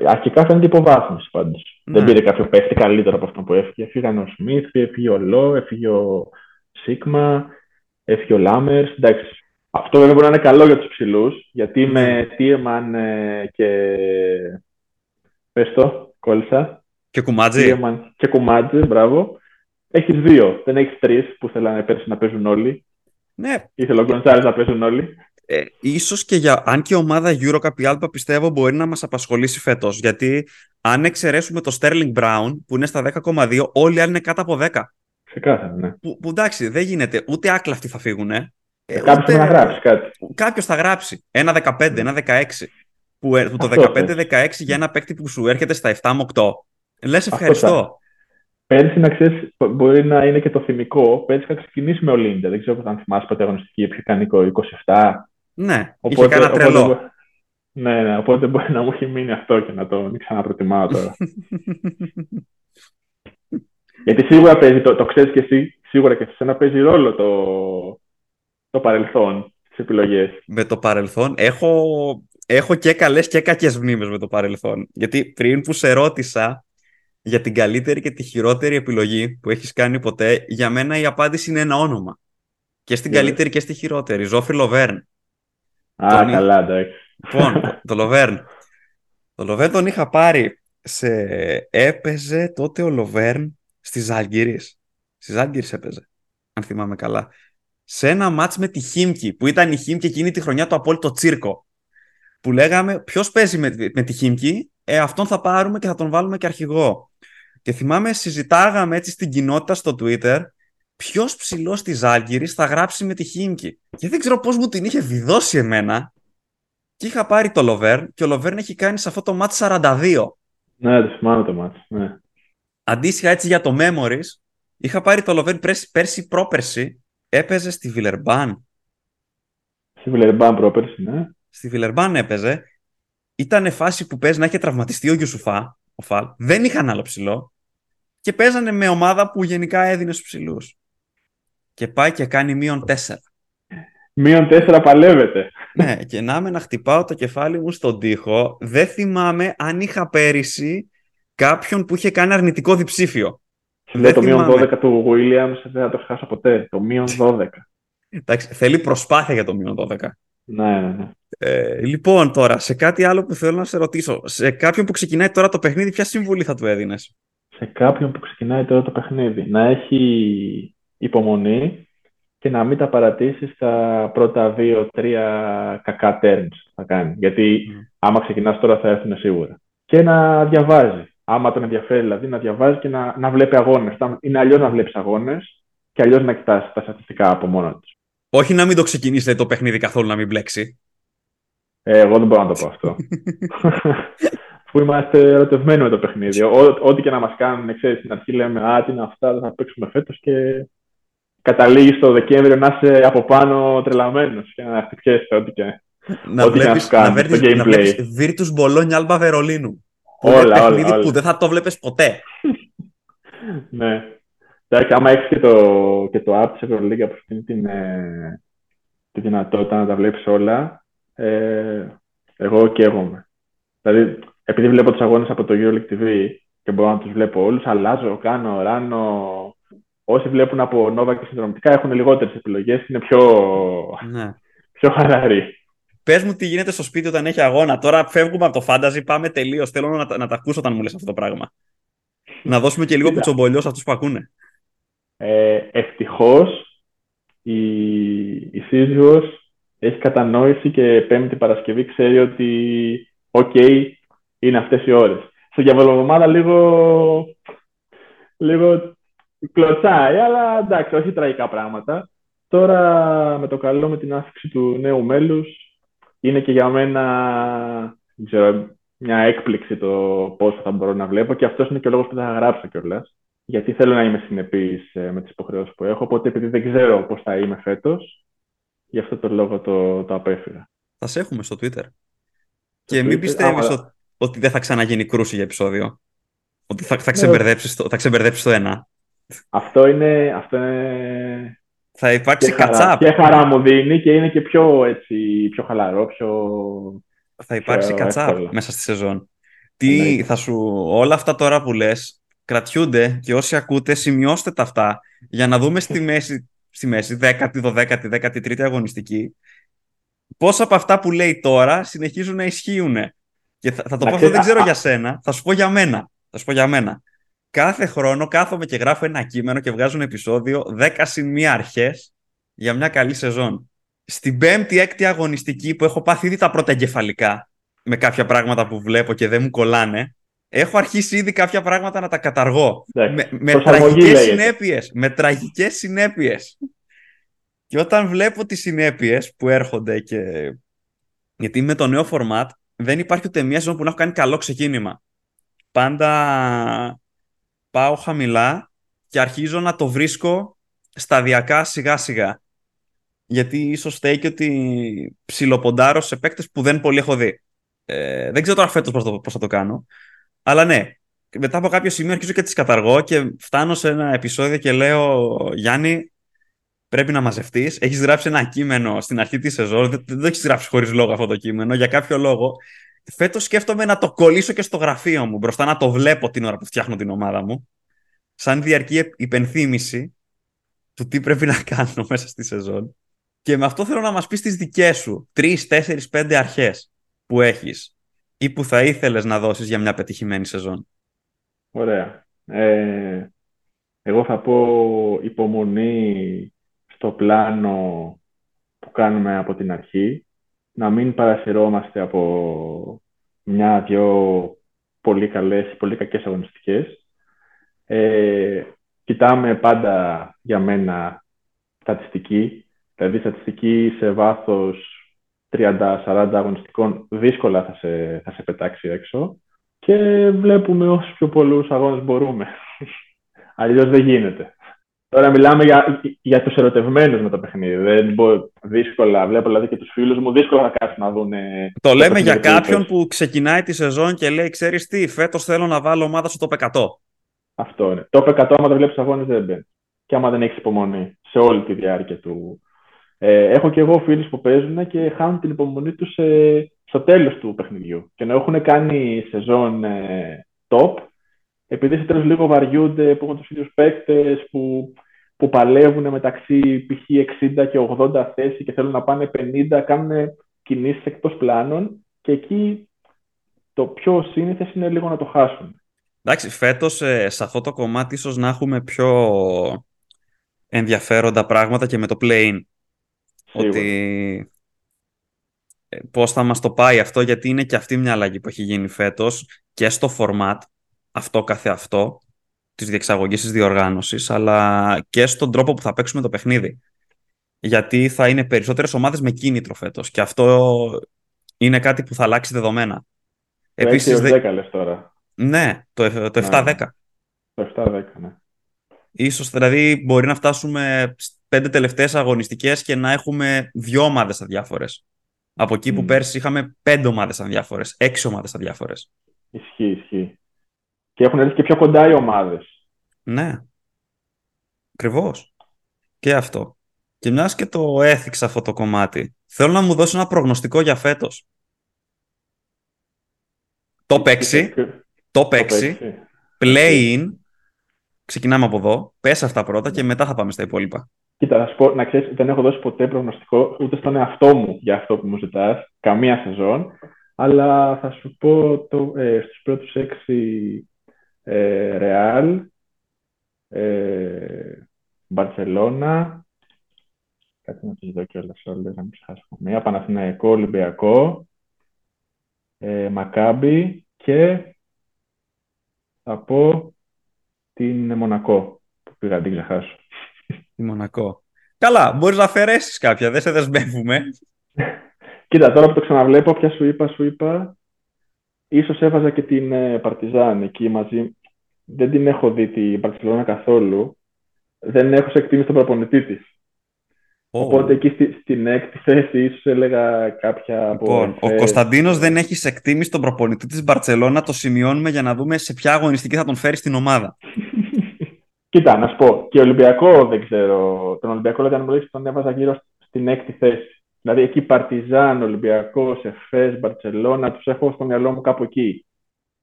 Αρχικά φαίνεται υποβάθμιση πάντως. Ναι. Δεν πήρε κάποιο παίχτη καλύτερο από αυτό που έφυγε. Φύγανε ο Σμιθ, έφυγε ο Λό, έφυγε ο Σίγμα, έφυγε ο Λάμερς. Εντάξει. Αυτό βέβαια μπορεί να είναι καλό για τους ψηλούς, γιατί με ναι. Τίεμαν ε, και. Πες το, κόλλησα. Και κουμάτζι. και κουμάτζι, μπράβο. Έχεις δύο. Δεν έχεις τρεις που θέλανε πέρσι να παίζουν όλοι. Ναι. Ήθελε ο Γκονσάρη να παίζουν όλοι ε, ίσως και για, αν και η ομάδα Eurocup η Alba πιστεύω μπορεί να μας απασχολήσει φέτος γιατί αν εξαιρέσουμε το Sterling Brown που είναι στα 10,2 όλοι οι άλλοι είναι κάτω από 10 Ξεκάθαρα, ναι. Που, που εντάξει δεν γίνεται ούτε άκλαυτοι θα φύγουν ε, ε Κάποιος θα γράψει κάτι Κάποιος θα γράψει ένα 15, ένα 16 που, ε, που το 15-16 για ένα παίκτη που σου έρχεται στα 7 με 8 λες ευχαριστώ Πέρσι, να ξέρεις, μπορεί να είναι και το θυμικό. Πέρσι είχα ξεκινήσει με Ολύμπια. Δεν ξέρω αν θυμάσαι ποτέ αγωνιστική, είχε κάνει 27. Ναι, οπότε, είχε κανένα τρελό. Οπότε, ναι, ναι, οπότε μπορεί να μου έχει μείνει αυτό και να το ξαναπροτιμάω τώρα. Γιατί σίγουρα παίζει, το, το ξέρεις και εσύ, σίγουρα και σε ένα παίζει ρόλο το, το παρελθόν στι επιλογές. Με το παρελθόν έχω, έχω και καλές και κακές μνήμες με το παρελθόν. Γιατί πριν που σε ρώτησα για την καλύτερη και τη χειρότερη επιλογή που έχεις κάνει ποτέ, για μένα η απάντηση είναι ένα όνομα. Και στην καλύτερη και στη χειρότερη. Ζόφι Λοβέρν. Α, καλά, εντάξει. Λοιπόν, το Λοβέρν. Το Λοβέρν τον είχα πάρει σε... Έπαιζε τότε ο Λοβέρν στη Ζάλγκυρης. Στη Ζάλγκυρης έπαιζε, αν θυμάμαι καλά. Σε ένα μάτς με τη Χίμκι, που ήταν η Χίμκι εκείνη τη χρονιά το απόλυτο τσίρκο. Που λέγαμε, ποιος παίζει με, με τη Χίμκι, ε, αυτόν θα πάρουμε και θα τον βάλουμε και αρχηγό. Και θυμάμαι, συζητάγαμε έτσι στην κοινότητα στο Twitter ποιος ψηλός τη Ζάλγκυρη θα γράψει με τη Χίμκι; Και δεν ξέρω πώς μου την είχε βιδώσει εμένα. Και είχα πάρει το Λοβέρν και ο Λοβέρν έχει κάνει σε αυτό το μάτς 42. Ναι, το θυμάμαι το μάτς. Ναι. Αντίστοιχα έτσι για το Memories, είχα πάρει το Λοβέρν πέρσι, πέρσι πρόπερσι, έπαιζε στη Βιλερμπάν. Στη Βιλερμπάν πρόπερσι, ναι. Στη Βιλερμπάν έπαιζε. Ήταν φάση που παίζει να είχε τραυματιστεί ο Γιουσουφά, ο Φαλ. Δεν είχαν άλλο ψηλό. Και παίζανε με ομάδα που γενικά έδινε στους ψηλούς και πάει και κάνει μείον 4. Μείον 4 παλεύεται. Ναι, και να με να χτυπάω το κεφάλι μου στον τοίχο, δεν θυμάμαι αν είχα πέρυσι κάποιον που είχε κάνει αρνητικό διψήφιο. Δεν το μείον 12 του Williams δεν θα το χάσω ποτέ. Το μείον 12. Εντάξει, θέλει προσπάθεια για το μείον 12. Ναι, ναι, ναι. Ε, λοιπόν, τώρα, σε κάτι άλλο που θέλω να σε ρωτήσω. Σε κάποιον που ξεκινάει τώρα το παιχνίδι, ποια συμβουλή θα του έδινες; Σε κάποιον που ξεκινάει τώρα το παιχνίδι. Να έχει υπομονή και να μην τα παρατήσεις στα πρώτα δύο-τρία κακά terms θα κάνει. Γιατί mm. άμα ξεκινάς τώρα θα έρθουν σίγουρα. Και να διαβάζει. Άμα τον ενδιαφέρει δηλαδή να διαβάζει και να, να βλέπει αγώνες. Είναι αλλιώς να βλέπεις αγώνες και αλλιώς να κοιτάσει τα στατιστικά από μόνο τους. Όχι να μην το ξεκινήσετε το παιχνίδι καθόλου να μην μπλέξει. Ε, εγώ δεν μπορώ να το πω αυτό. Που είμαστε ερωτευμένοι με το παιχνίδι. Ό,τι και να μας κάνουν, ξέρεις, στην αρχή λέμε Α, τι είναι αυτά, δεν θα παίξουμε φέτος και καταλήγεις το Δεκέμβριο να είσαι από πάνω τρελαμένος και να χτυπιέσαι ό,τι και. Να βλέπει να βλέπεις Virtus Bologna Alba Βερολίνου. Όλα, όλα, παιχνίδι όλα. που δεν θα το βλέπεις ποτέ. ναι. Εντάξει, άμα έχεις και το, και το app της Ευρωλίγκα που έχει την, ε, τη δυνατότητα να τα βλέπεις όλα, ε, εγώ καίγομαι. Δηλαδή, επειδή βλέπω τους αγώνες από το EuroLeague TV και μπορώ να τους βλέπω όλους, αλλάζω, κάνω, ράνω. Όσοι βλέπουν από Nova και συνδρομητικά έχουν λιγότερες επιλογές, είναι πιο, ναι. πιο χαλαροί. Πες μου τι γίνεται στο σπίτι όταν έχει αγώνα. Τώρα φεύγουμε από το φάνταζι, πάμε τελείως. Θέλω να, να τα ακούσω όταν μου λες αυτό το πράγμα. Να δώσουμε και λίγο κουτσομπολιό σε αυτούς που ακούνε. Ε, Ευτυχώς η, η σύζυγος έχει κατανόηση και Πέμπτη Παρασκευή ξέρει ότι OK, okay, είναι αυτές οι ώρες. Στη διαβολοβδομάδα λίγο, λίγο κλωτσάει, αλλά εντάξει, όχι τραγικά πράγματα. Τώρα με το καλό, με την άφιξη του νέου μέλους, είναι και για μένα ξέρω, μια έκπληξη το πόσο θα μπορώ να βλέπω και αυτός είναι και ο λόγος που θα γράψω κιόλας. Γιατί θέλω να είμαι συνεπής ε, με τις υποχρεώσεις που έχω, οπότε επειδή δεν ξέρω πώς θα είμαι φέτος, γι' αυτό το λόγο το, το απέφυγα. Θα σε έχουμε στο Twitter. και μην πιστεύεις ότι δεν θα ξαναγίνει κρούση για επεισόδιο. Ότι θα, θα, ξεμπερδέψεις, το, θα ξεμπερδέψεις το ένα. Αυτό είναι, αυτό είναι θα υπάρξει κατσάπ. Και χαρά μου δίνει και είναι και πιο, έτσι, πιο χαλαρό, πιο... Θα υπάρξει κατσάπ μέσα στη σεζόν. Τι θα σου... Όλα αυτά τώρα που λες κρατιούνται και όσοι ακούτε σημειώστε τα αυτά για να δούμε στη μέση, στη μέση 10η, 12η, 13η αγωνιστική πόσα από αυτά που λέει τώρα συνεχίζουν να ισχύουν. Και θα, θα το πω αυτό δεν ξέρω για σένα, θα σου πω για μένα. Θα σου πω για μένα κάθε χρόνο κάθομαι και γράφω ένα κείμενο και βγάζω ένα επεισόδιο 10 συν μία αρχές για μια καλή σεζόν. Στην πέμπτη, έκτη αγωνιστική που έχω πάθει ήδη τα πρώτα εγκεφαλικά με κάποια πράγματα που βλέπω και δεν μου κολλάνε, έχω αρχίσει ήδη κάποια πράγματα να τα καταργώ. με, με τραγικές συνέπειες. Με τραγικές συνέπειες. Και όταν βλέπω τις συνέπειες που έρχονται και... Γιατί με το νέο format δεν υπάρχει ούτε μία σεζόν που να έχω κάνει καλό ξεκίνημα. Πάντα πάω χαμηλά και αρχίζω να το βρίσκω σταδιακά σιγά σιγά. Γιατί ίσως φταίει και ότι ψιλοποντάρω σε παίκτες που δεν πολύ έχω δει. Ε, δεν ξέρω τώρα φέτος πώς θα το κάνω. Αλλά ναι, μετά από κάποιο σημείο αρχίζω και τι καταργώ και φτάνω σε ένα επεισόδιο και λέω Γιάννη, πρέπει να μαζευτείς. Έχεις γράψει ένα κείμενο στην αρχή της σεζόν. Δεν, δεν το έχεις γράψει χωρίς λόγο αυτό το κείμενο. Για κάποιο λόγο. Φέτος σκέφτομαι να το κολλήσω και στο γραφείο μου μπροστά να το βλέπω την ώρα που φτιάχνω την ομάδα μου σαν διαρκή υπενθύμηση του τι πρέπει να κάνω μέσα στη σεζόν. Και με αυτό θέλω να μας πεις τις δικές σου τρεις, τέσσερις, πέντε αρχές που έχεις ή που θα ήθελες να δώσεις για μια πετυχημένη σεζόν. Ωραία. Ε, εγώ θα πω υπομονή στο πλάνο που κάνουμε από την αρχή. Να μην παρασυρώμαστε από μια-δυο πολύ καλές, πολύ κακές αγωνιστικές ε, κοιτάμε πάντα για μένα στατιστική, δηλαδή στατιστική σε βάθος 30-40 αγωνιστικών δύσκολα θα σε, θα σε πετάξει έξω και βλέπουμε όσους πιο πολλούς αγώνες μπορούμε. Αλλιώς δεν γίνεται. Τώρα μιλάμε για, για τους ερωτευμένους με το παιχνίδι. Δεν μπορώ, δύσκολα, βλέπω δηλαδή και τους φίλους μου, δύσκολα θα κάτσουν να δουν. Το, το λέμε για κάποιον που ξεκινάει τη σεζόν και λέει, ξέρεις τι, φέτος θέλω να βάλω ομάδα στο top 100. Αυτό είναι. Το 100 άμα δεν βλέπεις αγώνες δεν μπαίνει. Και άμα δεν έχεις υπομονή σε όλη τη διάρκεια του. Ε, έχω και εγώ φίλους που παίζουν και χάνουν την υπομονή τους στο τέλος του παιχνιδιού. Και να έχουν κάνει σεζόν ε, top, επειδή σε τέλο λίγο βαριούνται που έχουν τους ίδιους παίκτες που, που παλεύουν μεταξύ π.χ. 60 και 80 θέσει και θέλουν να πάνε 50, κάνουν κινήσεις εκτός πλάνων και εκεί το πιο σύνηθες είναι λίγο να το χάσουν. Εντάξει, φέτος ε, σε αυτό το κομμάτι ίσως να έχουμε πιο ενδιαφέροντα πράγματα και με το play Ότι ε, πώς θα μας το πάει αυτό, γιατί είναι και αυτή μια αλλαγή που έχει γίνει φέτος και στο format, αυτό καθε αυτό. της διεξαγωγής της διοργάνωσης, αλλά και στον τρόπο που θα παίξουμε το παιχνίδι. Γιατί θα είναι περισσότερες ομάδες με κίνητρο φέτος και αυτό είναι κάτι που θα αλλάξει δεδομένα. Το Επίσης, 10 λες τώρα. Ναι, το, το 7-10. Το 7-10, ναι. Ίσως δηλαδή μπορεί να φτάσουμε πέντε τελευταίες αγωνιστικές και να έχουμε δυο ομάδες αδιάφορες. Από εκεί που πέρσι είχαμε πέντε ομάδες αδιάφορες, έξι ομάδες αδιάφορες. Ισχύει, ισχύει. Και έχουν έρθει και πιο κοντά οι ομάδες. Ναι. Ακριβώς. Και αυτό. Και μιας και το έθιξα αυτό το κομμάτι, θέλω να μου δώσει ένα προγνωστικό για φέτος. Το παίξει, το παίξει, play-in, ξεκινάμε από εδώ, πες αυτά πρώτα και μετά θα πάμε στα υπόλοιπα. Κοίτα, να σου πω, να ξέρεις, δεν έχω δώσει ποτέ προγνωστικό ούτε στον εαυτό μου για αυτό που μου ζητάς, καμία σεζόν, αλλά θα σου πω το, ε, στους πρώτους έξι ε, Ρεάλ, ε, Μπαρσελώνα, κάτι να τις δω κιόλας όλες, να μην ξεχάσω μία, Παναθηναϊκό, Ολυμπιακό, ε, Μακάμπι και θα πω την Μονακό, που πήγα να την ξεχάσω. Τη Μονακό. Καλά, μπορείς να αφαιρέσεις κάποια, δεν σε δεσμεύουμε. Κοίτα, τώρα που το ξαναβλέπω, ποια σου είπα, σου είπα, ίσως έβαζα και την ε, Παρτιζάν εκεί μαζί. Δεν την έχω δει την Παρτιζάν καθόλου. Δεν έχω σε εκτίμηση τον προπονητή της. Οπότε εκεί στη, στην έκτη θέση ίσως έλεγα κάποια από. Λοιπόν, ο Κωνσταντίνος δεν έχει σε εκτίμηση τον προπονητή της Μπαρσελόνα. Το σημειώνουμε για να δούμε σε ποια αγωνιστική θα τον φέρει στην ομάδα. Κοίτα, να σου πω. Και Ολυμπιακό δεν ξέρω. Τον Ολυμπιακό, λέγανε μου τον έβαζα γύρω στην έκτη θέση. Δηλαδή εκεί Παρτιζάν, Ολυμπιακός, Εφές, Μπαρσελόνα, τους έχω στο μυαλό μου κάπου εκεί.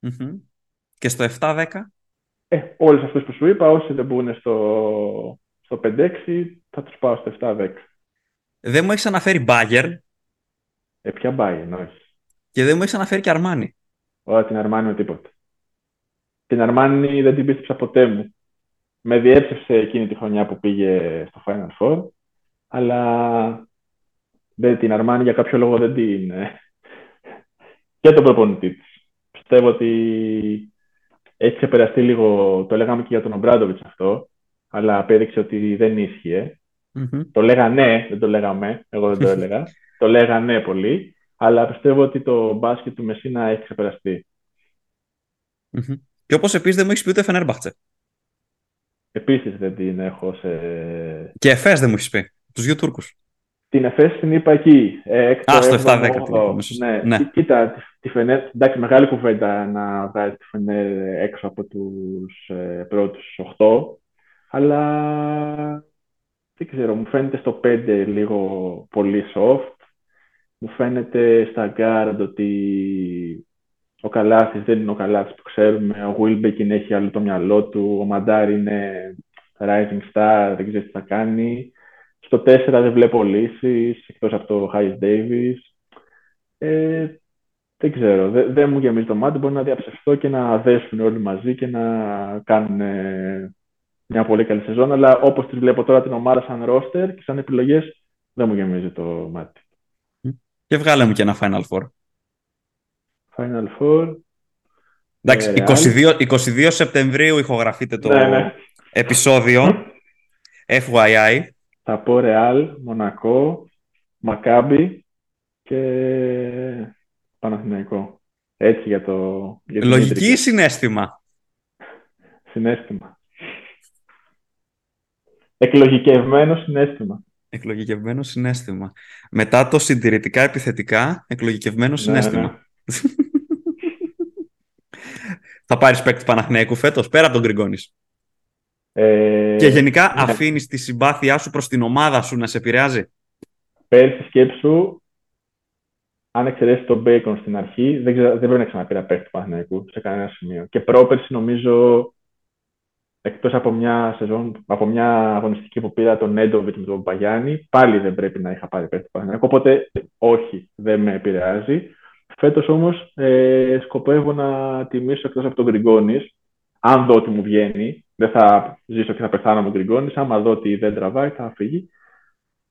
Mm-hmm. Και στο 7-10. Ε, όλε αυτέ που σου είπα, όσοι δεν μπουν στο, στο 5-6, θα τους πάω στο 7-10. Δεν μου έχεις αναφέρει Μπάγκερ. Ε, ποια Bayern, όχι. Και δεν μου έχεις αναφέρει και Αρμάνι. Όχι, την Αρμάνι με τίποτα. Την Αρμάνι δεν την πίστεψα ποτέ μου. Με διέψευσε εκείνη τη χρονιά που πήγε στο Final Four, αλλά δεν, την Αρμάνι για κάποιο λόγο δεν την... Ε, και τον προπονητή της. Πιστεύω ότι έχει ξεπεραστεί λίγο, το λέγαμε και για τον Ομπράντοβιτς αυτό, αλλά απέδειξε ότι δεν ίσχυε. Mm-hmm. Το λέγανε, δεν το λέγαμε, εγώ δεν το έλεγα. το λέγανε πολύ, αλλά πιστεύω ότι το μπάσκετ του Μεσίνα έχει ξεπεραστεί. Mm-hmm. Και όπως επίσης δεν μου έχεις πει ούτε Φενέρμπαχτσε. Επίσης δεν την έχω σε. Και Εφές δεν μου έχεις πει. Τους δύο Τούρκους. Την ΕΦΕΣ την είπα εκεί. Ε, Α, στο 7-10 ναι. ναι. Κοίτα, τη Φενέρ, εντάξει, μεγάλη κουβέντα να βγάζει τη Φενέρ έξω από τους ε, πρώτους 8, αλλά δεν ξέρω, μου φαίνεται στο 5 λίγο πολύ soft. Μου φαίνεται στα guard ότι ο Καλάθης δεν είναι ο Καλάθης που ξέρουμε, ο Wilbekin έχει άλλο το μυαλό του, ο Μαντάρ είναι rising star, δεν ξέρει τι θα κάνει. Στο 4 δεν βλέπω λύσεις εκτός από το Χάις Davis. Ε, δεν ξέρω. Δεν, δεν μου γεμίζει το μάτι. Μπορεί να διαψευστώ και να δέσουν όλοι μαζί και να κάνουν ε, μια πολύ καλή σεζόν. Αλλά όπως τη βλέπω τώρα την ομάδα σαν ρόστερ και σαν επιλογές, δεν μου γεμίζει το μάτι. Και βγάλε μου και ένα Final Four. Final Four. Εντάξει, 22, 22 Σεπτεμβρίου ηχογραφείτε το ναι, ναι. επεισόδιο. FYI. Θα πω Ρεάλ, Μονακό, Μακάμπι και Παναθηναϊκό. Έτσι για το... Για Λογική ή συνέστημα; Συνέστημα. Εκλογικευμένο συνέστημα. Εκλογικευμένο συνέστημα. Μετά το συντηρητικά επιθετικά, εκλογικευμένο ναι, συνέστημα. Ναι. Θα πάρεις παίκτη Παναθηναϊκού φέτος, πέρα από τον Γκριγκόνης. Ε, και γενικά ναι. αφήνεις τη συμπάθειά σου προς την ομάδα σου να σε επηρεάζει; Πέρσι σκέψου, αν εξαιρέσεις τον Μπέικον στην αρχή, δεν, ξέρω, δεν πρέπει να ξαναπήρα παίχτη του Παναθηναϊκού σε κανένα σημείο. Και πρόπερσι νομίζω, εκτός από μια σεζόν, από μια αγωνιστική που πήρα τον Νέντοβιτ με τον Παπαγιάννη, πάλι δεν πρέπει να είχα πάρει παίχτη του Παναθηναϊκού. Οπότε, όχι, δεν με επηρεάζει. Φέτος όμως ε, σκοπεύω να τιμήσω εκτός από τον Γκριγκόνη, αν δω ότι μου βγαίνει, δεν θα ζήσω και θα πεθάνω με Γκριγκόνη. Άμα δω ότι δεν τραβάει, θα φύγει.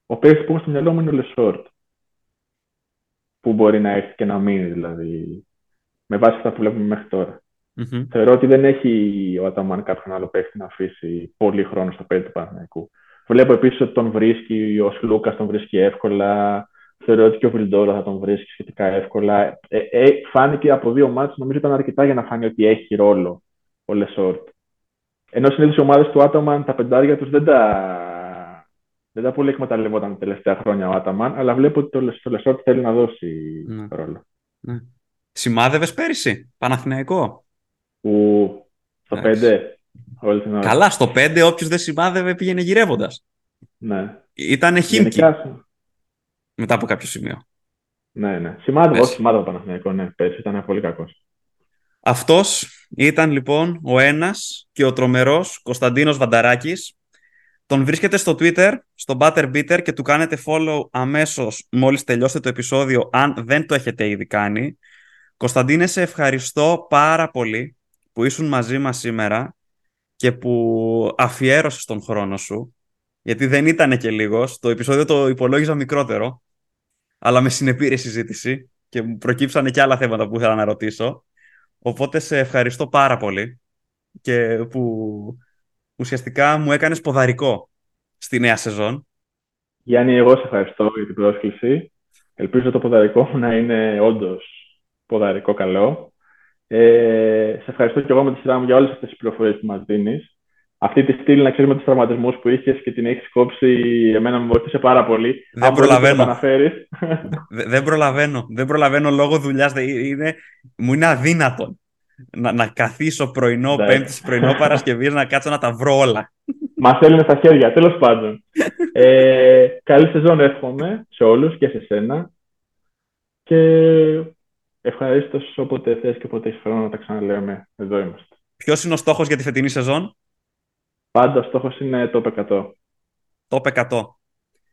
Ο παίκτη που έχω στο μυαλό μου είναι ο Λεσόρ. Που μπορεί να έρθει και να μείνει, δηλαδή. Με βάση αυτά που βλέπουμε μέχρι τώρα. Θεωρώ ότι δεν έχει ο Άταμαν κάποιον άλλο παίχτη να αφήσει πολύ χρόνο στο πέντε του Παναθηναϊκού. Βλέπω επίσης ότι τον βρίσκει, ο Σλούκας τον βρίσκει εύκολα. Θεωρώ ότι και ο Βιλντόρα θα τον βρίσκει σχετικά εύκολα. Ε, ε, φάνηκε από δύο ματς, νομίζω ήταν αρκετά για να φανεί ότι έχει ρόλο ο Λεσόρ. Ενώ συνήθως οι ομάδες του Άταμαν, τα πεντάρια τους δεν τα, δεν τα πολύ εκμεταλλευόταν τα τελευταία χρόνια ο Άταμαν, αλλά βλέπω ότι το, το Λεσόρ θέλει να δώσει ναι. ρόλο. Ναι. Σημάδευες πέρυσι, Παναθηναϊκό. Που στο 5. Καλά, στο 5 όποιος δεν σημάδευε πήγαινε γυρεύοντας. Ναι. Ήταν Χίμκι. Μετά από κάποιο σημείο. Ναι, ναι. Σημάδευε, όχι σημάδευε Παναθηναϊκό, ναι. Πέρσι ήταν πολύ κακός. Αυτός ήταν λοιπόν ο ένας και ο τρομερός Κωνσταντίνος Βανταράκης. Τον βρίσκεται στο Twitter, στο Butterbeater και του κάνετε follow αμέσως μόλις τελειώσετε το επεισόδιο αν δεν το έχετε ήδη κάνει. Κωνσταντίνε, σε ευχαριστώ πάρα πολύ που ήσουν μαζί μας σήμερα και που αφιέρωσες τον χρόνο σου, γιατί δεν ήταν και λίγος. Το επεισόδιο το υπολόγιζα μικρότερο, αλλά με συνεπήρε συζήτηση και μου προκύψανε και άλλα θέματα που ήθελα να ρωτήσω. Οπότε σε ευχαριστώ πάρα πολύ και που ουσιαστικά μου έκανες ποδαρικό στη νέα σεζόν. Γιάννη, εγώ σε ευχαριστώ για την πρόσκληση. Ελπίζω το ποδαρικό μου να είναι όντως ποδαρικό καλό. Ε, σε ευχαριστώ και εγώ με τη σειρά μου για όλες αυτές τις πληροφορίες που μας δίνεις. Αυτή τη στήλη να ξέρουμε τους τραυματισμούς που είχες και την έχεις κόψει, εμένα με βοήθησε πάρα πολύ. Δεν προλαβαίνω. δεν προλαβαίνω. Δεν προλαβαίνω λόγω δουλειάς. Είναι... Μου είναι αδύνατο να, να καθίσω πρωινό, ναι. Πέμπτη, πρωινό Παρασκευής, να κάτσω να τα βρω όλα. Μας θέλουν στα χέρια, τέλος πάντων. ε, καλή σεζόν εύχομαι σε όλους και σε σένα. Και ευχαρίστως όποτε θες και όποτε έχεις χρόνο να τα ξαναλέμε. Εδώ είμαστε. Ποιος είναι ο στόχος για τη φετινή σεζόν, Πάντα ο στόχος είναι το 100. Το 100.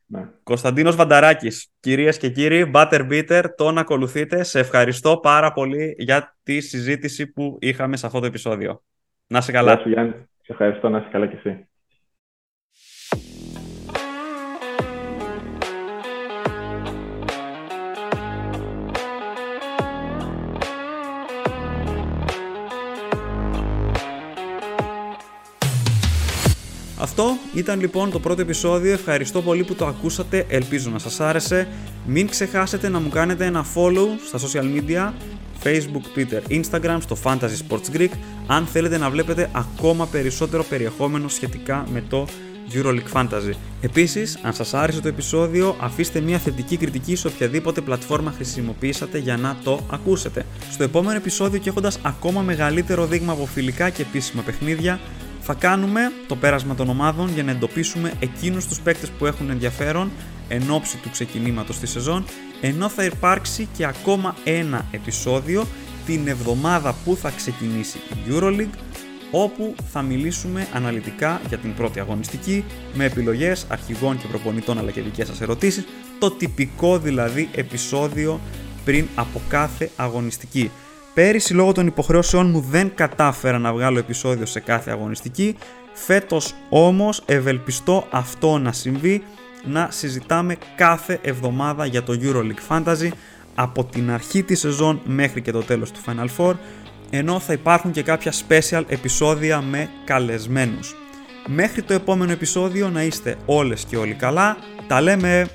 Ναι. Κωνσταντίνος Βανταράκης, κυρίες και κύριοι, Butter Beater, τον ακολουθείτε. Σε ευχαριστώ πάρα πολύ για τη συζήτηση που είχαμε σε αυτό το επεισόδιο. Να είσαι καλά. Γεια σου Γιάννη. Σε ευχαριστώ να είσαι καλά κι εσύ. Αυτό ήταν λοιπόν το πρώτο επεισόδιο. Ευχαριστώ πολύ που το ακούσατε. Ελπίζω να σας άρεσε. Μην ξεχάσετε να μου κάνετε ένα follow στα social media Facebook, Twitter, Instagram, στο Fantasy Sports Greek αν θέλετε να βλέπετε ακόμα περισσότερο περιεχόμενο σχετικά με το EuroLeague Fantasy. Επίσης, αν σας άρεσε το επεισόδιο, αφήστε μια θετική κριτική σε οποιαδήποτε πλατφόρμα χρησιμοποιήσατε για να το ακούσετε. Στο επόμενο επεισόδιο και έχοντας ακόμα μεγαλύτερο δείγμα από φιλικά και επίσημα παιχνίδια, θα κάνουμε το πέρασμα των ομάδων για να εντοπίσουμε εκείνους τους παίκτες που έχουν ενδιαφέρον εν ώψη του ξεκινήματος της σεζόν, ενώ θα υπάρξει και ακόμα ένα επεισόδιο την εβδομάδα που θα ξεκινήσει η EuroLeague, όπου θα μιλήσουμε αναλυτικά για την πρώτη αγωνιστική, με επιλογές αρχηγών και προπονητών αλλά και δικές σας ερωτήσεις, το τυπικό δηλαδή επεισόδιο πριν από κάθε αγωνιστική. Πέρυσι λόγω των υποχρεώσεών μου δεν κατάφερα να βγάλω επεισόδιο σε κάθε αγωνιστική. Φέτος όμως ευελπιστώ αυτό να συμβεί, να συζητάμε κάθε εβδομάδα για το EuroLeague Fantasy από την αρχή της σεζόν μέχρι και το τέλος του Final Four, ενώ θα υπάρχουν και κάποια special επεισόδια με καλεσμένους. Μέχρι το επόμενο επεισόδιο να είστε όλες και όλοι καλά, τα λέμε!